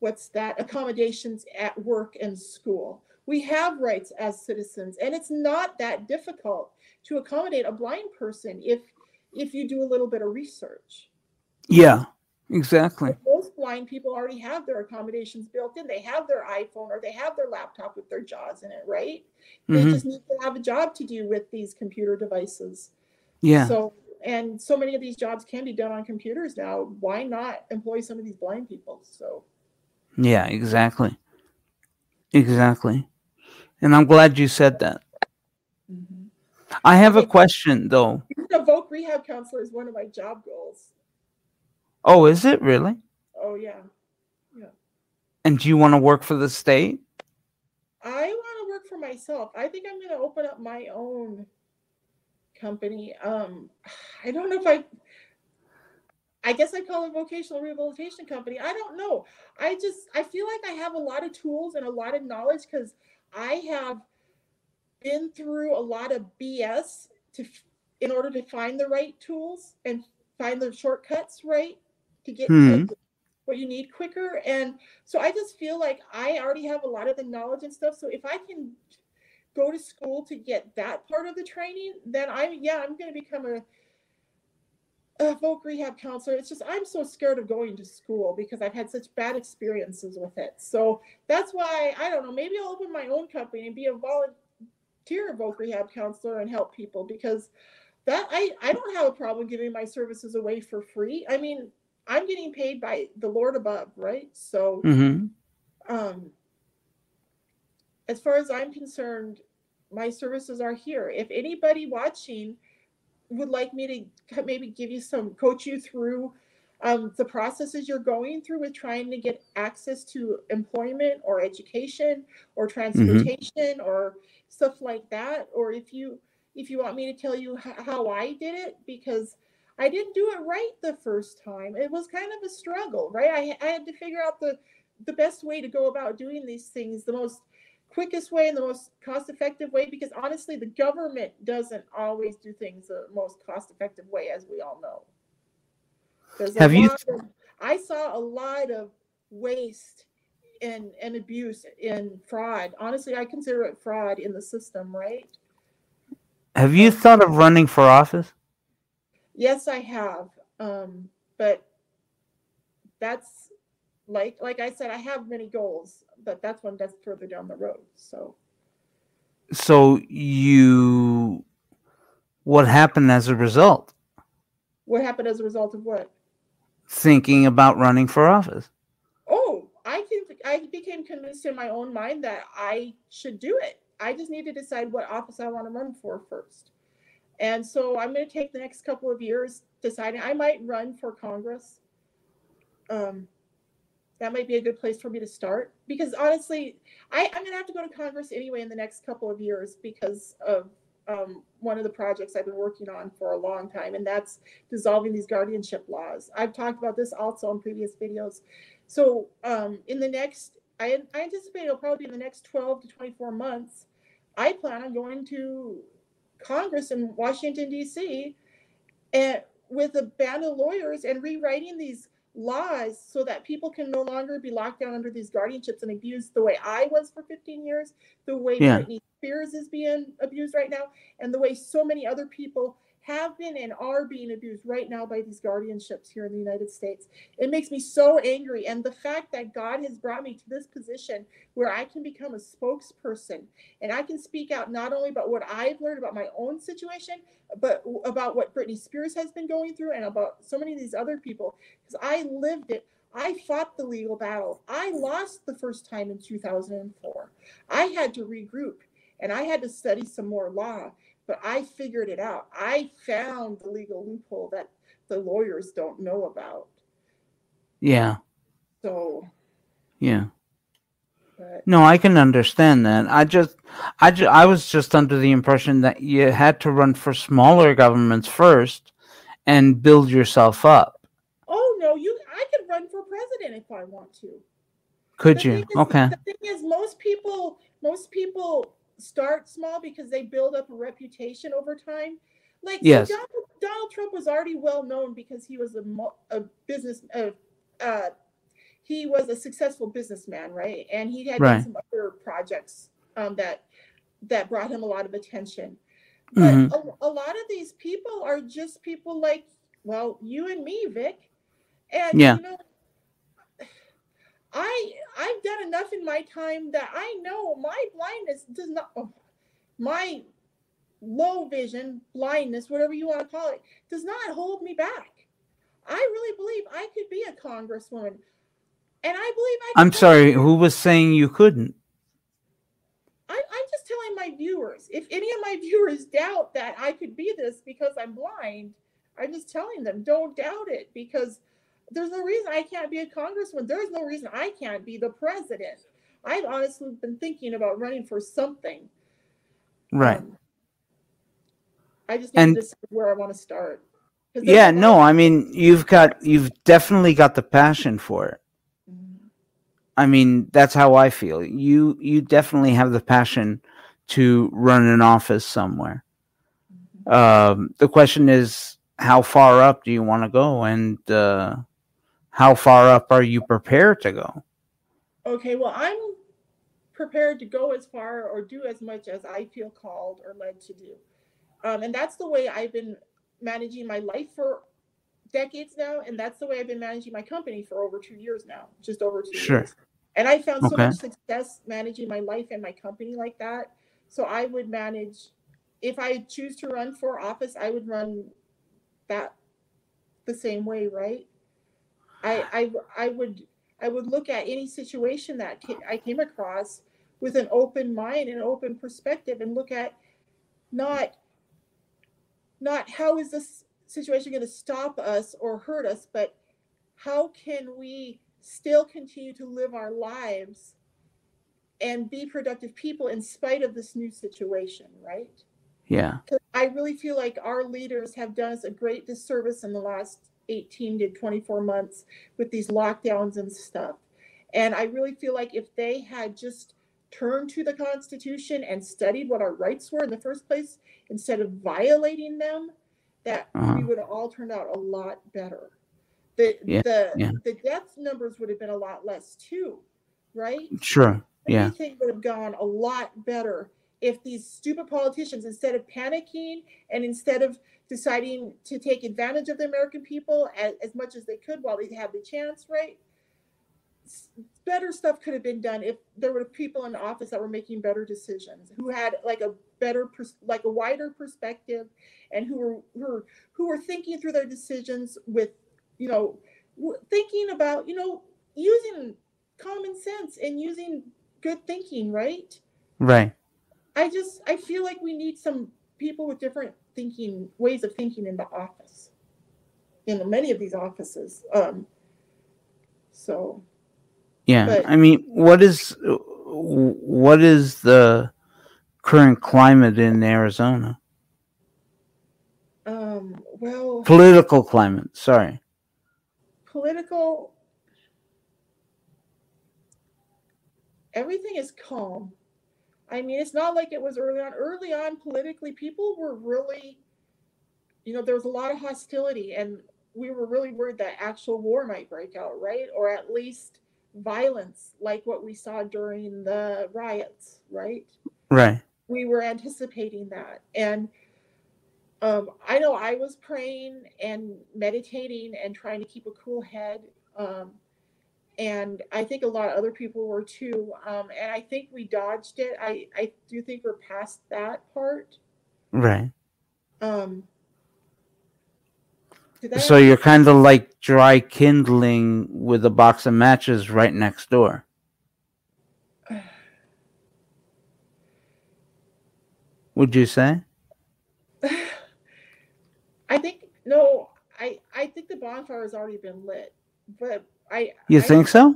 what's that accommodations at work and school. We have rights as citizens and it's not that difficult to accommodate a blind person if if you do a little bit of research. Yeah, exactly. most blind people already have their accommodations built in they have their iphone or they have their laptop with their JAWS in it right they Mhm. just need to have a job to do with these computer devices Yeah. so and so many of these jobs can be done on computers now why not employ some of these blind people so Yeah, exactly. Exactly. And I'm glad you said that. I have a question though. voc rehab counselor is one of my job goals Oh, is it really? Oh yeah yeah. And do you want to work for the state? I want to work for myself. I think I'm going to open up my own company. Um, [SIGHS] I don't know if I. I guess I call it vocational rehabilitation company. I don't know. I just I feel like I have a lot of tools and a lot of knowledge because I have been through a lot of BS to in order to find the right tools and find the shortcuts right to get Hmm. to what you need quicker and so I just feel like I already have a lot of the knowledge and stuff. So if I can go to school to get that part of the training, then I'm yeah, I'm going to become a a voc rehab counselor. It's just I'm so scared of going to school because I've had such bad experiences with it. So that's why I don't know. Maybe I'll open my own company and be a volunteer voc rehab counselor and help people because that I I don't have a problem giving my services away for free. I mean, I'm getting paid by the Lord above, right? So Mm-hmm. um, as far as I'm concerned, my services are here. If anybody watching would like me to maybe give you some, coach you through um, the processes you're going through with trying to get access to employment or education or transportation or stuff like that, or if you if you want me to tell you how I did it, because I didn't do it right the first time. It was kind of a struggle, right? I, I had to figure out the the best way to go about doing these things, the most quickest way and the most cost effective way, because honestly, the government doesn't always do things the most cost effective way, as we all know. There's Have you- of- I saw a lot of waste and, and abuse and fraud. Honestly, I consider it fraud in the system, right? Have you thought of running for office? Yes, I have. Um, but that's like like I said, I have many goals, but that's one that's further down the road. So So you, what happened as a result? what happened as a result of what? Thinking about running for office. Oh, I can I became convinced in my own mind that I should do it. I just need to decide what office I want to run for first. And so I'm going to take the next couple of years deciding I might run for Congress. Um, that might be a good place for me to start because honestly, I, I'm going to have to go to Congress anyway in the next couple of years because of um, one of the projects I've been working on for a long time, and that's dissolving these guardianship laws. I've talked about this also in previous videos. So um, in the next, I, I anticipate it'll probably be in the next 12 to 24 months. I plan on going to Congress in Washington D.C. and with a band of lawyers and rewriting these laws so that people can no longer be locked down under these guardianships and abused the way I was for 15 years, the way Yeah. Britney Spears is being abused right now, and the way so many other people have been and are being abused right now by these guardianships here in the United States. It makes me so angry. And the fact that God has brought me to this position where I can become a spokesperson and I can speak out not only about what I've learned about my own situation, but about what Britney Spears has been going through and about so many of these other people. Because I lived it. I fought the legal battle. I lost the first time in 2004. I had to regroup and I had to study some more law, but I figured it out. I found the legal loophole that the lawyers don't know about. Yeah. So, Yeah. but No, I can understand that. I just, I ju- I was just under the impression that you had to run for smaller governments first, and build yourself up. Oh no, you I could run for president if I want to. Could The you? is- Okay. The thing is, most people, most people start small because they build up a reputation over time. Like so Yes. Donald, Donald Trump was already well known because he was a, a business, uh, uh, he was a successful businessman, right? And he had Right. some other projects um, that that brought him a lot of attention. But Mhm. a, a lot of these people are just people like, well, you and me, Vic. And Yeah. you know, I I've done enough in my time that I know my blindness does not oh, my low vision, blindness, whatever you want to call it, does not hold me back. I really believe I could be a congresswoman. And I believe I I'm sorry. Who was saying you couldn't? I, I'm just telling my viewers. If any of my [LAUGHS] viewers doubt that I could be this because I'm blind, I'm just telling them don't doubt it because there's no reason I can't be a congressman. There's no reason I can't be the president. I've honestly been thinking about running for something. Right. Um, I just need And- to decide where I want to start. Yeah. No. I mean, you've got you've definitely got the passion for it. Mm, I mean, that's how I feel. You you definitely have the passion to run an office somewhere. mhm. Um, the question is, how far up do you want to go, and uh, how far up are you prepared to go? Okay, well, I'm prepared to go as far or do as much as I feel called or led to do. Um, and that's the way I've been managing my life for decades now. And that's the way I've been managing my company for over two years now, just over two Sure. years. And I found so much success managing my life and my company like that. So I would manage, if I choose to run for office, I would run that the same way, right? I, I, I would I would look at any situation that I came across with an open mind and open perspective and look at not not how is this situation going to stop us or hurt us, but how can we still continue to live our lives and be productive people in spite of this new situation, right? yeah I really feel like our leaders have done us a great disservice in the last 18 to 24 months with these lockdowns and stuff. And I really feel like if they had just turned to the Constitution and studied what our rights were in the first place instead of violating them, that Uh-huh. we would have all turned out a lot better. The Yeah, the yeah. the death numbers would have been a lot less too, right? Sure. Yeah. everything would have gone a lot better if these stupid politicians, instead of panicking and instead of deciding to take advantage of the American people as, as much as they could while they had the chance, right? Better stuff could have been done if there were people in office that were making better decisions, who had like a better, pers- like a wider perspective, and who were who were, who were thinking through their decisions with, you know, thinking about, you know, using common sense and using good thinking, right? Right. I just I feel like we need some people with different thinking ways of thinking in the office, in many of these offices. Um, so Yeah. But- I mean, what is what is the current climate in Arizona? um, well, Political climate. Sorry. political. Everything is calm. I mean, it's not like it was early on. Early on, politically, people were really, you know, there was a lot of hostility, and we were really worried that actual war might break out, right? Or at least violence, like what we saw during the riots, right? Right. we were anticipating that and um, i know i was praying and meditating and trying to keep a cool head um, and i think a lot of other people were too um, and i think we dodged it i, I do think we're past that part Right. um, So you're kind of like dry kindling with a box of matches right next door. [SIGHS] Would you say? [SIGHS] I think no, I I think the bonfire has already been lit, but I You I- think so?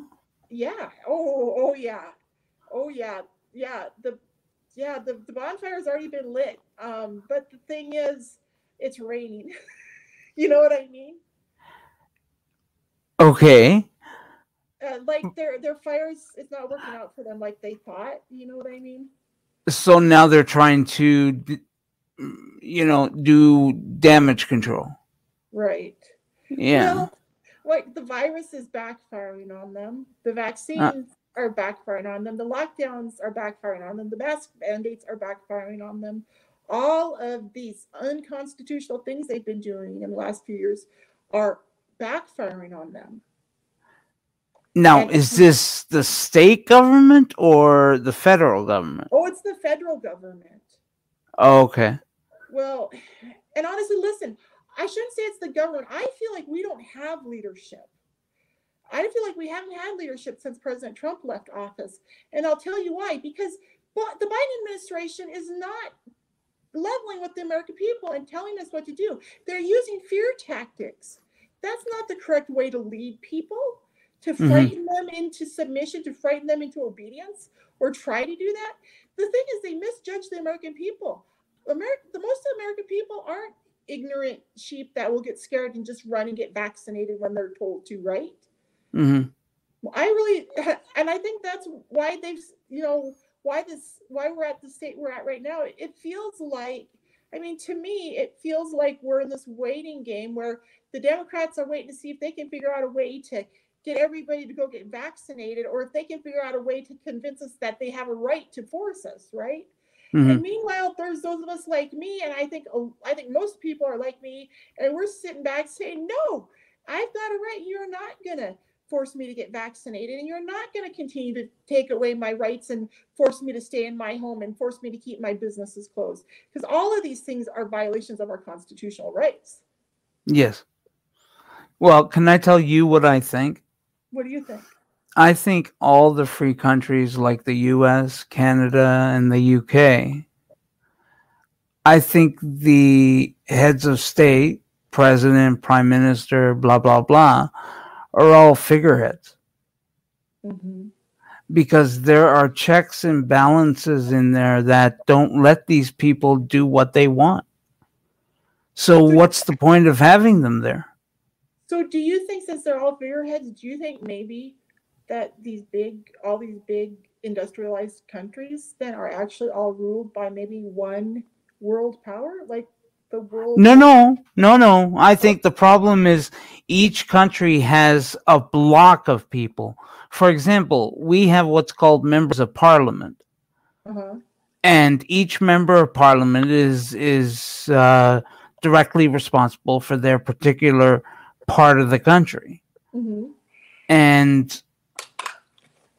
Yeah. Oh, oh yeah. Oh yeah. Yeah. The yeah, the, the bonfire has already been lit. Um, but the thing is, it's raining. [LAUGHS] You know what I mean? Okay. Uh, like their their fires is not working out for them like they thought. You know what I mean? So now they're trying to, you know, do damage control. Right. Yeah. Well, like the virus is backfiring on them. The vaccines uh. are backfiring on them. The lockdowns are backfiring on them. The mask mandates are backfiring on them. All of these unconstitutional things they've been doing in the last few years are backfiring on them. Now, and- is this the state government or the federal government? Oh, it's the federal government. Oh, okay. Well, and honestly, listen, I shouldn't say it's the government. I feel like we don't have leadership. I feel like we haven't had leadership since President Trump left office. And I'll tell you why. Because the Biden administration is not leveling with the American people and telling us what to do. They're using fear tactics. That's not the correct way to lead people, to Mhm. frighten them into submission, to frighten them into obedience, or try to do that. The thing is, they misjudge the American people. America, the most of the American people aren't ignorant sheep that will get scared and just run and get vaccinated when they're told to, right? hmm I really, [LAUGHS] and I think that's why they've, you know, why this, why we're at the state we're at right now. It feels like, I mean, to me, it feels like we're in this waiting game where the Democrats are waiting to see if they can figure out a way to get everybody to go get vaccinated, or if they can figure out a way to convince us that they have a right to force us, right? Hmm And meanwhile, there's those of us like me, and I think oh, I think most people are like me, and we're sitting back saying, "No, I've got a right. You're not gonna force me to get vaccinated, and you're not gonna continue to take away my rights and force me to stay in my home and force me to keep my businesses closed, because all of these things are violations of our constitutional rights." Yes. Well, can I tell you what I think? What do you think? I think all the free countries like the US, Canada, and the UK, I think the heads of state, president, prime minister, blah, blah, blah, are all figureheads Mm-hmm. because there are checks and balances in there that don't let these people do what they want. So, what's the point of having them there? So, do you think since they're all figureheads, do you think maybe that these big, all these big industrialized countries then are actually all ruled by maybe one world power, like the world? No, no, no, no. I think the problem is each country has a block of people. For example, we have what's called members of parliament, Uh-huh. and each member of parliament is is uh, directly responsible for their particular part of the country. hmm And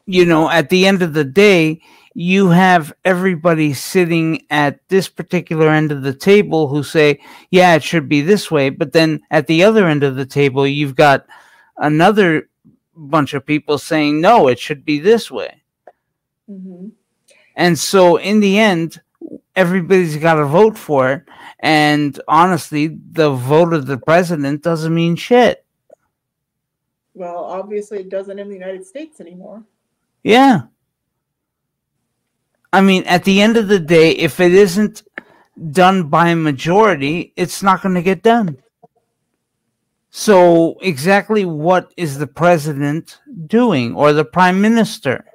you know, at the end of the day, you have everybody sitting at this particular end of the table who say, yeah, it should be this way. But then at the other end of the table, you've got another bunch of people saying, no, it should be this way. hmm And so in the end, everybody's got to vote for it. And honestly, the vote of the president doesn't mean shit. Well, obviously, it doesn't in the United States anymore. Yeah. I mean, at the end of the day, if it isn't done by a majority, it's not going to get done. So, exactly what is the president doing or the prime minister?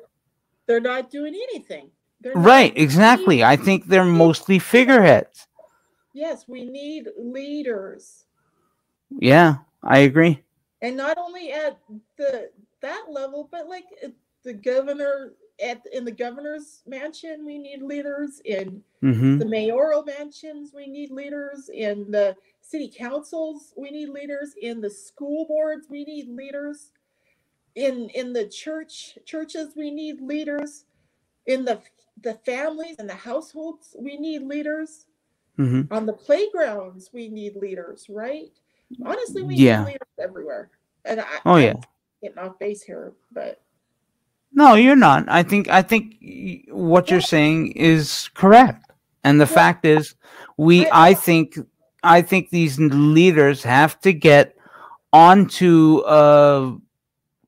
They're not doing anything. They're Right, exactly. I think they're mostly figureheads. Yes, we need leaders. Yeah, I agree. and not only at the that level but like the governor at in the governor's mansion we need leaders. In hmm the mayoral mansions we need leaders. In the city councils we need leaders. In the school boards we need leaders. In in the church churches we need leaders. In the the families and the households we need leaders. Hmm on the playgrounds we need leaders right? Honestly we Yeah. need leaders everywhere. And I, Oh, I'm yeah. getting off base here but No, you're not. I think I think what you're saying is correct. And the Yeah. fact is we I- think I think these leaders have to get onto a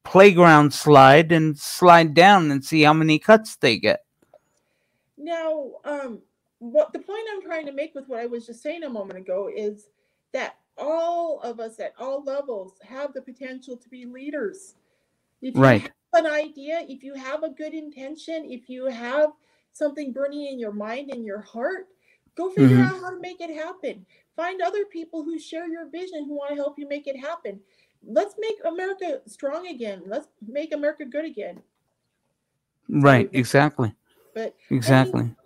playground slide and slide down and see how many cuts they get. now um what the point i'm trying to make with what i was just saying a moment ago is that all of us at all levels have the potential to be leaders. If right. An idea, if you have a good intention, if you have something burning in your mind and your heart, go figure mm-hmm. out how to make it happen. Find other people who share your vision who want to help you make it happen. Let's make America strong again. Let's make America good again. Right, exactly. But exactly. I mean,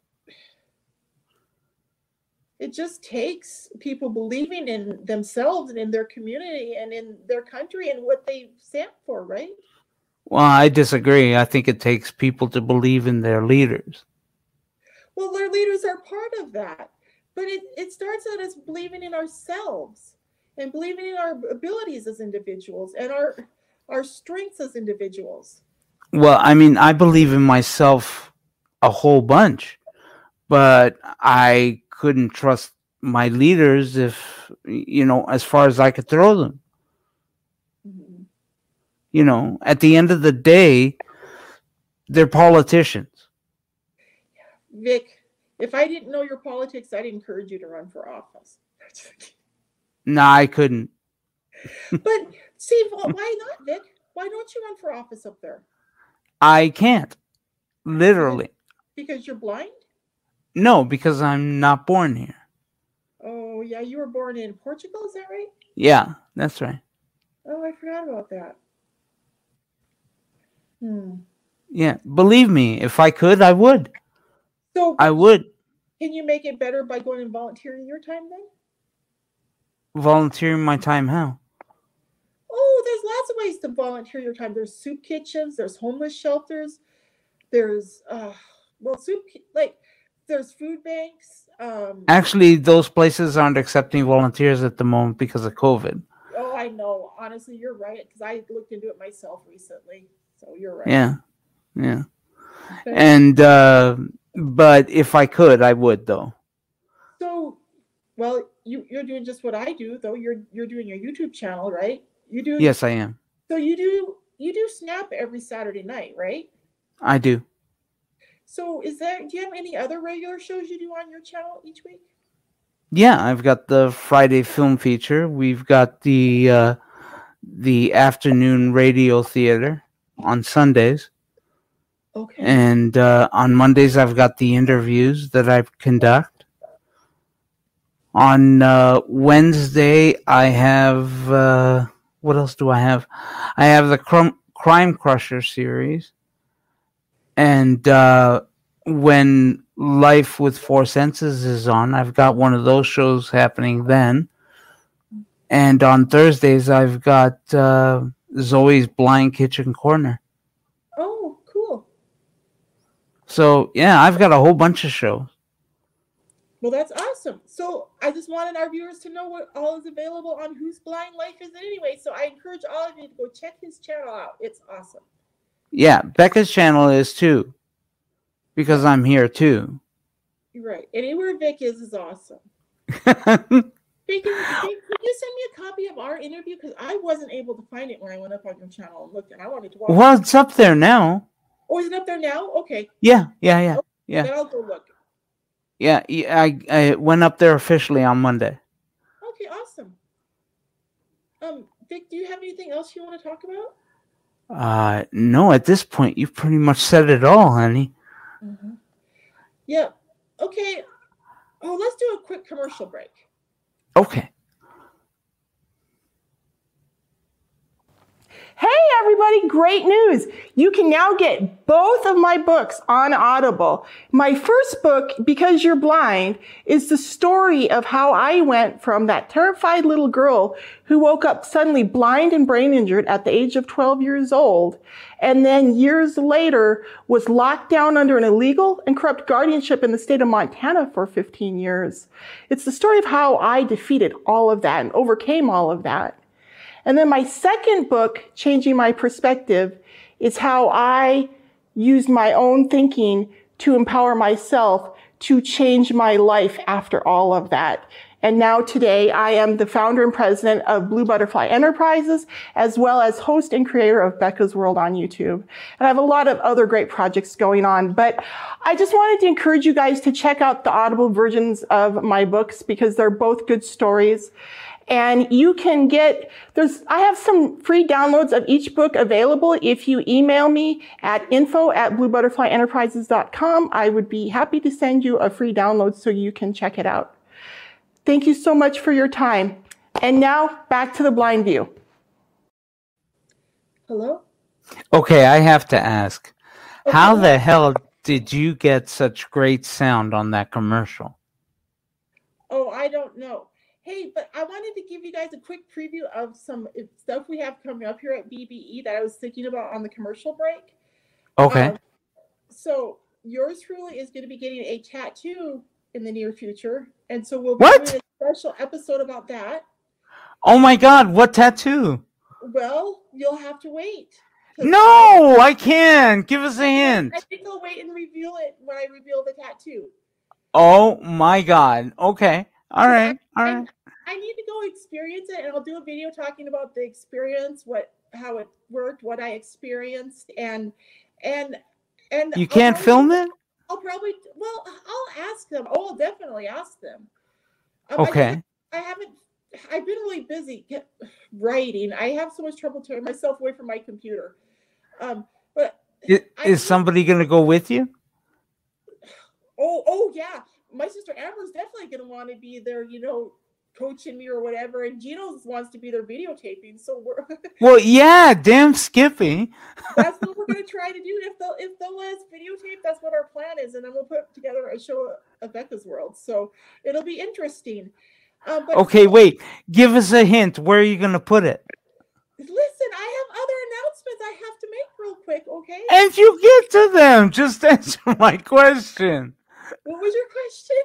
it just takes people believing in themselves and in their community and in their country and what they stand for, right? Well, I disagree. I think it takes people to believe in their leaders. Well, their leaders are part of that. But it, it starts out as believing in ourselves and believing in our abilities as individuals and our our strengths as individuals. Well, I mean, I believe in myself a whole bunch, but I couldn't trust my leaders if you know as far as I could throw them. You know, at the end of the day, they're politicians. Vic, if I didn't know your politics, I'd encourage you to run for office. no, nah, I couldn't. [LAUGHS] but see, why not, Vic? Why don't you run for office up there? I can't. Literally. Because you're blind? No, because I'm not born here. Oh, yeah, you were born in Portugal, is that right? Yeah, that's right. Oh, I forgot about that. Hmm. Yeah, believe me, if I could, I would. So I would. Can you make it better by going and volunteering your time then? Volunteering my time how? Oh, there's lots of ways to volunteer your time. There's soup kitchens, there's homeless shelters, there's uh well soup like there's food banks. Um, Actually, those places aren't accepting volunteers at the moment because of COVID. Oh, I know. Honestly, you're right because I looked into it myself recently. So you're right. Yeah, yeah. And uh, but if I could, I would though. So, well, you you're doing just what I do though. You're you're doing your YouTube channel, right? You do. Yes, I am. So you do you do Snap every Saturday night, right? I do. So is there do you have any other regular shows you do on your channel each week? Yeah, I've got the Friday film feature. We've got the uh, the afternoon radio theater on Sundays. Okay. And uh, on Mondays, I've got the interviews that I conduct. On uh, Wednesday, I have uh, what else do I have? I have the Crime Crusher series. And uh, when Life with Four Senses is on, I've got one of those shows happening then. And on Thursdays, I've got uh, Zoe's Blind Kitchen Corner. Oh, cool. So, yeah, I've got a whole bunch of shows. Well, that's awesome. So I just wanted our viewers to know what all is available on Whose Blind Life is it anyway. So I encourage all of you to go check his channel out. It's awesome. Yeah, Becca's channel is too, because I'm here too. Right. Anywhere Vic is is awesome. [LAUGHS] Vic, can, Vic, can you send me a copy of our interview? Because I wasn't able to find it when I went up on your channel and looked, and I wanted to watch. Well, it's up there now. Oh, is it up there now? Okay. Yeah, yeah, yeah, okay, yeah. Then I'll go look. Yeah, I I went up there officially on Monday. Okay, awesome. Um, Vic, do you have anything else you want to talk about? Uh, no, at this point, you've pretty much said it all, honey. Mm-hmm. Yeah. Okay. Oh, let's do a quick commercial break. Okay. Hey, everybody, great news. You can now get both of my books on Audible. My first book, Because You're Blind, is the story of how I went from that terrified little girl who woke up suddenly blind and brain injured at the age of 12 years old, and then years later was locked down under an illegal and corrupt guardianship in the state of Montana for 15 years. It's the story of how I defeated all of that and overcame all of that. And then my second book, Changing My Perspective, is how I used my own thinking to empower myself to change my life after all of that. And now today I am the founder and president of Blue Butterfly Enterprises, as well as host and creator of Becca's World on YouTube. And I have a lot of other great projects going on, but I just wanted to encourage you guys to check out the audible versions of my books because they're both good stories. And you can get, there's, I have some free downloads of each book available. If you email me at info at bluebutterflyenterprises.com, I would be happy to send you a free download so you can check it out. Thank you so much for your time. And now back to the blind view. Hello? Okay, I have to ask. How the hell did you get such great sound on that commercial? Oh, I don't know. Hey, but I wanted to give you guys a quick preview of some uh, stuff we have coming up here at BBE that I was thinking about on the commercial break. Okay. Um, so yours truly is going to be getting a tattoo in the near future, and so we'll be What? doing a special episode about that. oh my god, what tattoo? Well, you'll have to wait. No, I can't. Give us a hint. I think I'll wait and reveal it when I reveal the tattoo. Oh my god. Okay. All right. All right. I need to go experience it, and I'll do a video talking about the experience, what how it worked, what I experienced, and and and You can't probably- film it? I'll probably well, I'll ask them. Oh, I'll definitely ask them. Um, Okay. haven't- I haven't. I've been really busy writing. I have so much trouble turning myself away from my computer. Um, but I- I- Is somebody going to go with you? Oh, oh yeah. My sister Amber's definitely gonna want to be there, you know, coaching me or whatever. And Gino wants to be there videotaping. So we're [LAUGHS] Well, yeah, damn Skippy. that's what we're gonna [LAUGHS] try to do. If they'll if they'll let us videotape, that's what our plan is, and then we'll put together a show of Becca's World. So it'll be interesting. Um, but Okay, wait. Give us a hint. Where are you going to put it? listen, I have other announcements I have to make real quick, okay? And you get to them. Just [LAUGHS] answer my question. What was your question?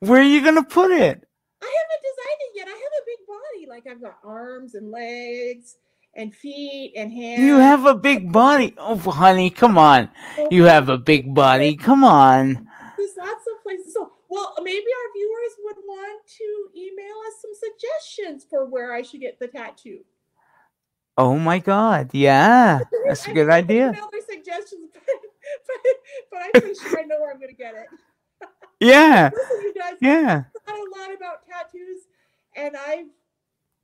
Where are you going to put it? I haven't designed it yet. I have a big body. Like I've got arms and legs and feet and hands. You have a big body. Oh, honey, come on. Oh, you have a big body. Come on. There's lots of places. So, well, maybe our viewers would want to email us some suggestions for where I should get the tattoo. Oh my God. Yeah, [LAUGHS] that's a good idea. Their suggestions, [LAUGHS] but, but, but I'm pretty sure I know where I'm going to get it. Yeah, [LAUGHS] you guys, yeah. I've a lot about tattoos, and I've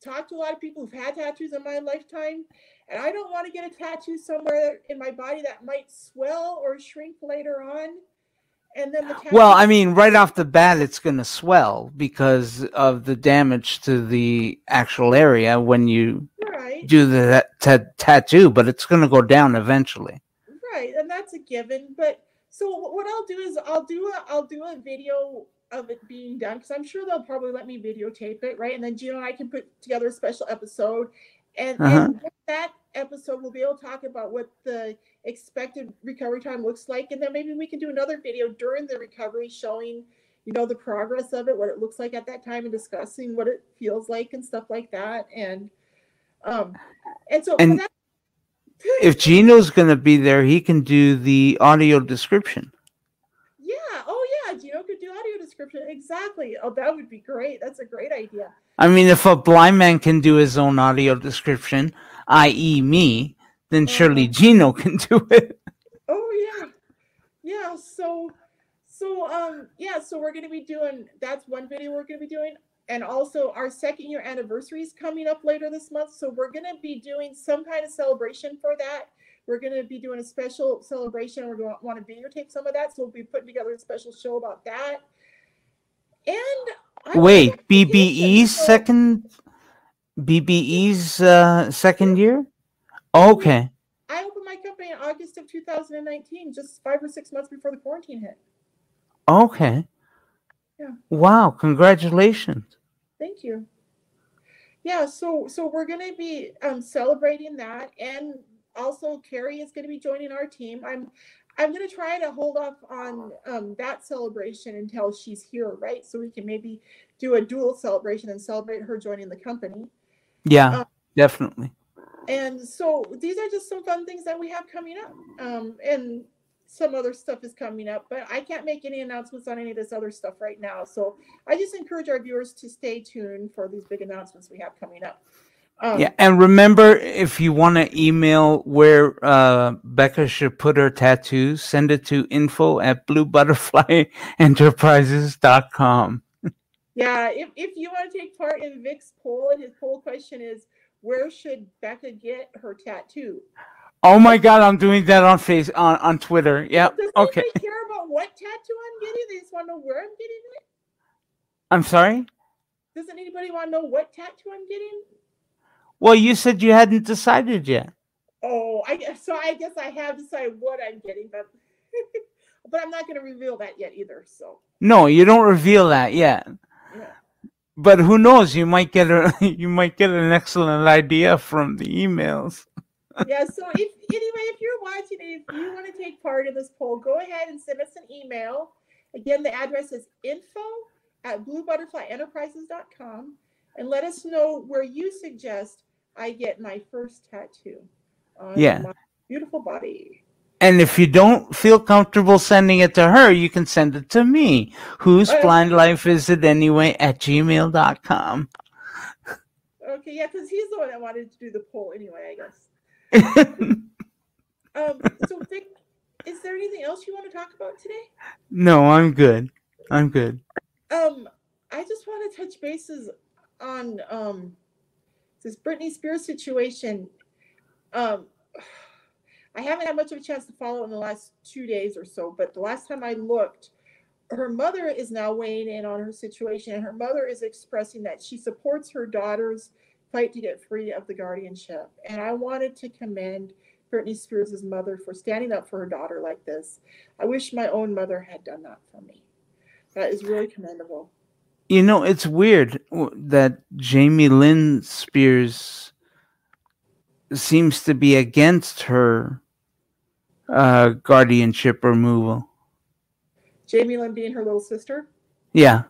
talked to a lot of people who've had tattoos in my lifetime, and I don't want to get a tattoo somewhere in my body that might swell or shrink later on. And then the tattoo Well, I mean, right off the bat, it's going to swell because of the damage to the actual area when you right, do the ta- tattoo, but it's going to go down eventually. right, and that's a given. But so what I'll do is I'll do a I'll do a video of it being done because I'm sure they'll probably let me videotape it, right? And then Gino and I can put together a special episode, and, Uh-huh. and that episode we'll be able to talk about what the expected recovery time looks like, and then maybe we can do another video during the recovery showing, you know, the progress of it, what it looks like at that time, and discussing what it feels like and stuff like that, and um, and so And that, If Gino's going to be there, he can do the audio description. Yeah. Oh, yeah. Gino could do audio description. Exactly. Oh, that would be great. That's a great idea. I mean, if a blind man can do his own audio description, i.e., me, then surely Uh-huh. Gino can do it. Oh, yeah. Yeah. So, so, um, yeah. So we're going to be doing, that's one video we're going to be doing. And also our second year anniversary is coming up later this month. So we're going to be doing some kind of celebration for that. We're going to be doing a special celebration. We're going to want to videotape some of that. So we'll be putting together a special show about that. And I Wait, BBE's so- second, BBE's uh, second year. Okay. I opened my company in August of 2019, just five or six months before the quarantine hit. Okay. Yeah. Wow! Congratulations. Thank you. Yeah, so so we're gonna be um, celebrating that, and also Carrie is gonna be joining our team. I'm I'm gonna try to hold off on um, that celebration until she's here, right? So we can maybe do a dual celebration and celebrate her joining the company. Yeah, Uh, definitely. And so these are just some fun things that we have coming up. Um, and some other stuff is coming up, but I can't make any announcements on any of this other stuff right now. So I just encourage our viewers to stay tuned for these big announcements we have coming up. Um, Yeah, and remember, if you want to email where uh, Becca should put her tattoos, send it to info at bluebutterflyenterprises.com. Yeah, if, if you want to take part in Vic's poll, and his poll question is, where should Becca get her tattoo? Oh my god, I'm doing that on face on, on Twitter. Yep. Does Okay. anybody care about what tattoo I'm getting? They just want to know where I'm getting it. I'm sorry? Doesn't anybody want to know what tattoo I'm getting? Well, you said you hadn't decided yet. Oh, I so. I guess I have decided what I'm getting, but [LAUGHS] but I'm not going to reveal that yet either. So No, you don't reveal that yet. yeah. But who knows? You might get a [LAUGHS] you might get an excellent idea from the emails. Yeah. So if anyway, if you're watching if you want to take part in this poll, go ahead and send us an email. Again, the address is info at bluebutterflyenterprises.com and let us know where you suggest I get my first tattoo on Yeah. my beautiful body. And if you don't feel comfortable sending it to her, you can send it to me. Whose Oh. blind life is it anyway at gmail.com. Okay, yeah, because he's the one that wanted to do the poll anyway, I guess. Um, so Vic, is there anything else you want to talk about today? no, I'm good. I'm good. Um, I just want to touch bases on um this Britney Spears situation. Um, I haven't had much of a chance to follow in the last two days or so, but the last time I looked, her mother is now weighing in on her situation, and her mother is expressing that she supports her daughter's fight to get free of the guardianship. And I wanted to commend Britney Spears' mother for standing up for her daughter like this. I wish my own mother had done that for me. That is really commendable. You know, it's weird that Jamie Lynn Spears seems to be against her uh, guardianship removal. Jamie Lynn being her little sister. Yeah,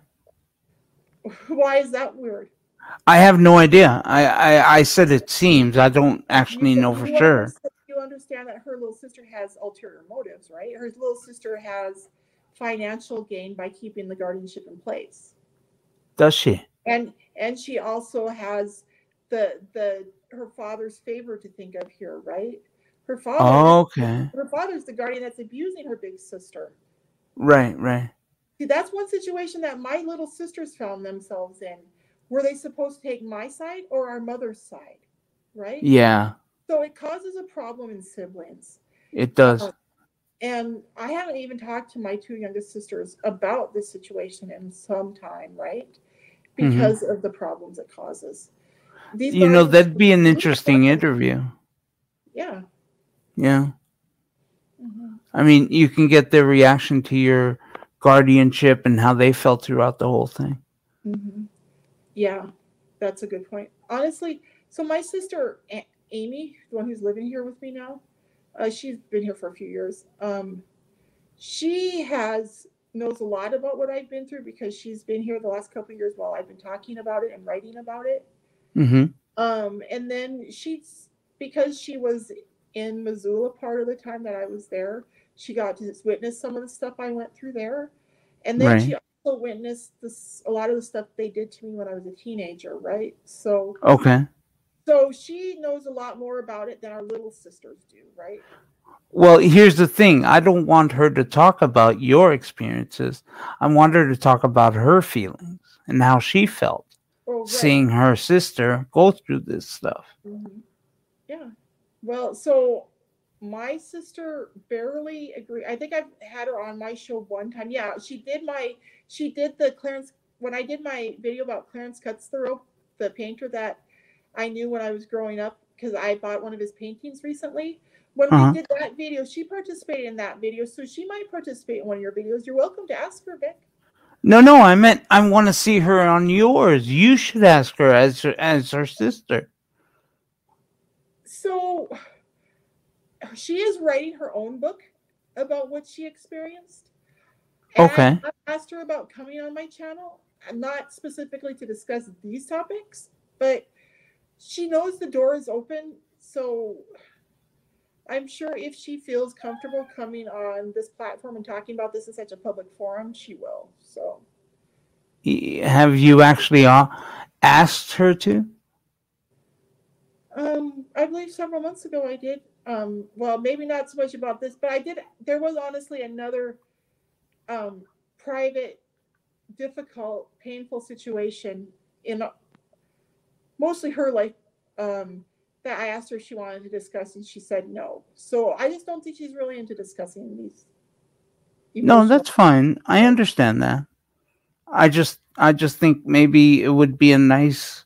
[LAUGHS] Why is that weird? I have no idea. I, I, I said it seems. I don't actually know for sure. You understand that her little sister has ulterior motives, right? Her little sister has financial gain by keeping the guardianship in place. Does she? And and she also has the the her father's favor to think of here, right? Her father Okay. her father's the guardian that's abusing her big sister. Right, right. See, that's one situation that my little sisters found themselves in. Were they supposed to take my side or our mother's side? Right? Yeah, So it causes a problem in siblings. it does. And I haven't even talked to my two youngest sisters about this situation in some time, right? Mhm. Because of the problems it causes. These You know, that'd be an interesting interview. Yeah. Yeah. Mhm. I mean, you can get their reaction to your guardianship and how they felt throughout the whole thing. Mhm. Yeah, that's a good point. Honestly, so my sister A- Amy, the one who's living here with me now, uh, she's been here for a few years. Um, she has knows a lot about what I've been through because she's been here the last couple of years while I've been talking about it and writing about it. hmm Um, and then she's because she was in Missoula part of the time that I was there, she got to witness some of the stuff I went through there. And then she also witnessed this a lot of the stuff they did to me when I was a teenager, right? So Okay. so she knows a lot more about it than our little sisters do, right? Well, here's the thing. I don't want her to talk about your experiences. I want her to talk about her feelings and how she felt Well, right. seeing her sister go through this stuff. Mhm. Yeah. Well, so my sister barely agree. I think I've had her on my show one time. Yeah, she did my she did the Clarence when I did my video about Clarence Cuts the Rope, the painter that I knew when I was growing up because I bought one of his paintings recently. When Uh-huh. we did that video, she participated in that video, so she might participate in one of your videos. You're welcome to ask her, Vic. No, no, I meant I want to see her on yours. You should ask her as her, as her sister. So she is writing her own book about what she experienced. And Okay. I, I asked her about coming on my channel, not specifically to discuss these topics, but she knows the door is open. So I'm sure if she feels comfortable coming on this platform and talking about this in such a public forum, she will. So Have you actually uh, asked her to? Um, I believe several months ago I did. Um, well, maybe not so much about this, but I did. There was honestly another um, private difficult, painful situation in mostly her life um, that I asked her if she wanted to discuss, and she said no. So I just don't think she's really into discussing these. No, that's fine. I understand that. I just I just think maybe it would be a nice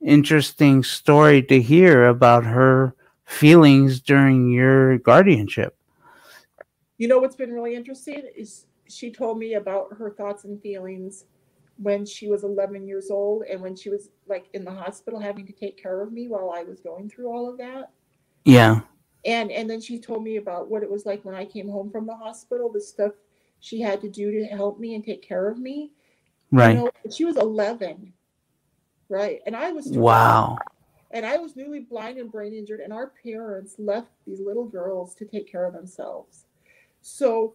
interesting story to hear about her feelings during your guardianship. You know what's been really interesting is she told me about her thoughts and feelings when she was 11 years old and when she was like in the hospital having to take care of me while I was going through all of that. Yeah. And and then she told me about what it was like when I came home from the hospital, the stuff she had to do to help me and take care of me. Right. You know, she was 11. Right? And I was 12. wow. And I was newly blind and brain injured, and our parents left these little girls to take care of themselves. So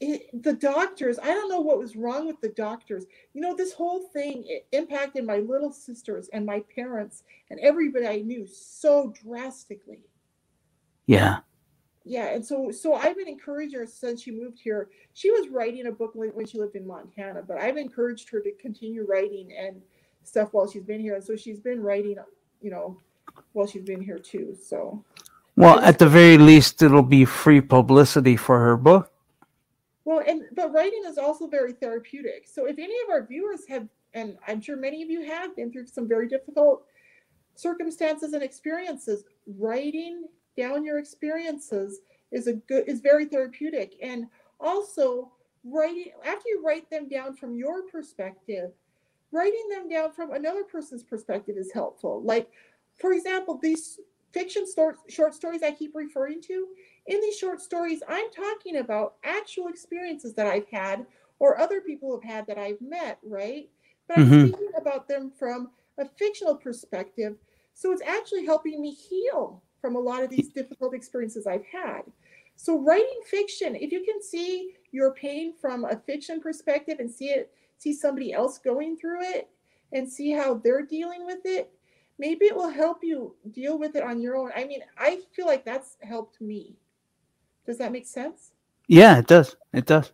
it, the doctors, I don't know what was wrong with the doctors. You know, this whole thing it impacted my little sisters and my parents and everybody I knew so drastically. Yeah. Yeah, and so so I've been encouraging her since she moved here. She was writing a book when, when she lived in Montana, but I've encouraged her to continue writing and stuff while she's been here. And so she's been writing, you know, while she's been here too. So Well, at the very least it'll be free publicity for her book. Well, and but writing is also very therapeutic. So if any of our viewers have, and I'm sure many of you have been through some very difficult circumstances and experiences, writing down your experiences is a good is very therapeutic. And also writing after you write them down from your perspective, writing them down from another person's perspective is helpful. Like, for example, these fiction stor- short stories I keep referring to, in these short stories, I'm talking about actual experiences that I've had or other people have had that I've met, right? But I'm Mhm. speaking about them from a fictional perspective. So it's actually helping me heal from a lot of these difficult experiences I've had. So writing fiction, if you can see your pain from a fiction perspective and see it, see somebody else going through it and see how they're dealing with it, maybe it will help you deal with it on your own. I mean, I feel like that's helped me. Does that make sense? Yeah, it does. It does.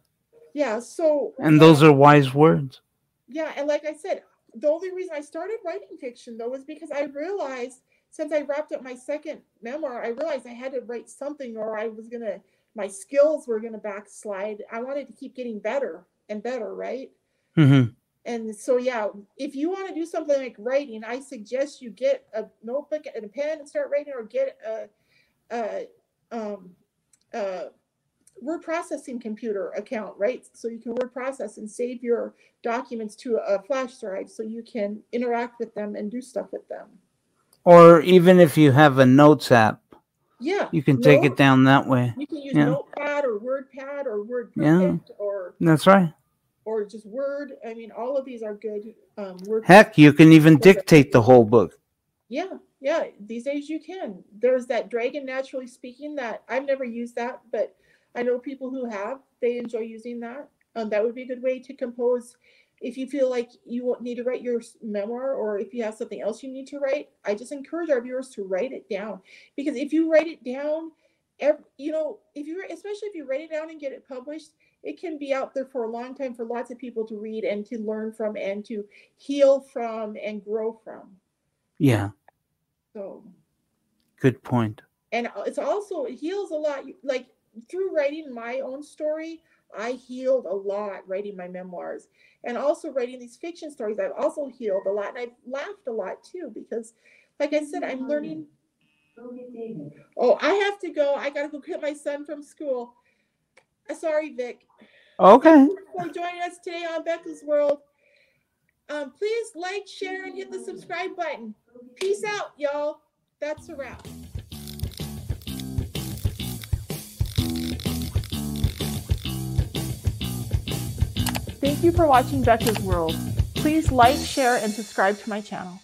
Yeah. So And those are wise words. yeah, and like I said, the only reason I started writing fiction though was because I realized since I wrapped up my second memoir, I realized I had to write something or I was gonna my skills were gonna backslide. I wanted to keep getting better and better, right? hmm And so yeah, if you want to do something like writing, I suggest you get a notebook and a pen and start writing, or get a, a um, uh, word processing computer account, right? So you can word process and save your documents to a flash drive so you can interact with them and do stuff with them. Or even if you have a notes app, Yeah. you can take Note- it down that way. You can use Yeah. Notepad or WordPad or Word Yeah. Or That's right. Or just Word. I mean, all of these are good. Um, Word. Heck, you can even dictate the whole book. Yeah, yeah. These days you can. There's that Dragon Naturally Speaking that I've never used that, but I know people who have. They enjoy using that. Um, that would be a good way to compose. If you feel like you won't need to write your memoir, or if you have something else you need to write, I just encourage our viewers to write it down. Because if you write it down, ev- you know, if you especially if you write it down and get it published, it can be out there for a long time for lots of people to read and to learn from and to heal from and grow from. Yeah, So. Good point. and it's also it heals a lot. Like through writing my own story i healed a lot writing my memoirs. And also writing these fiction stories i've also healed a lot and i've laughed a lot too because like i said i'm learning oh i have to go. I gotta go get my son from school sorry vic Okay. for joining us today on becca's world um, please like share and hit the subscribe button peace out y'all that's a wrap Thank you for watching Becca's World. Please like, share, and subscribe to my channel.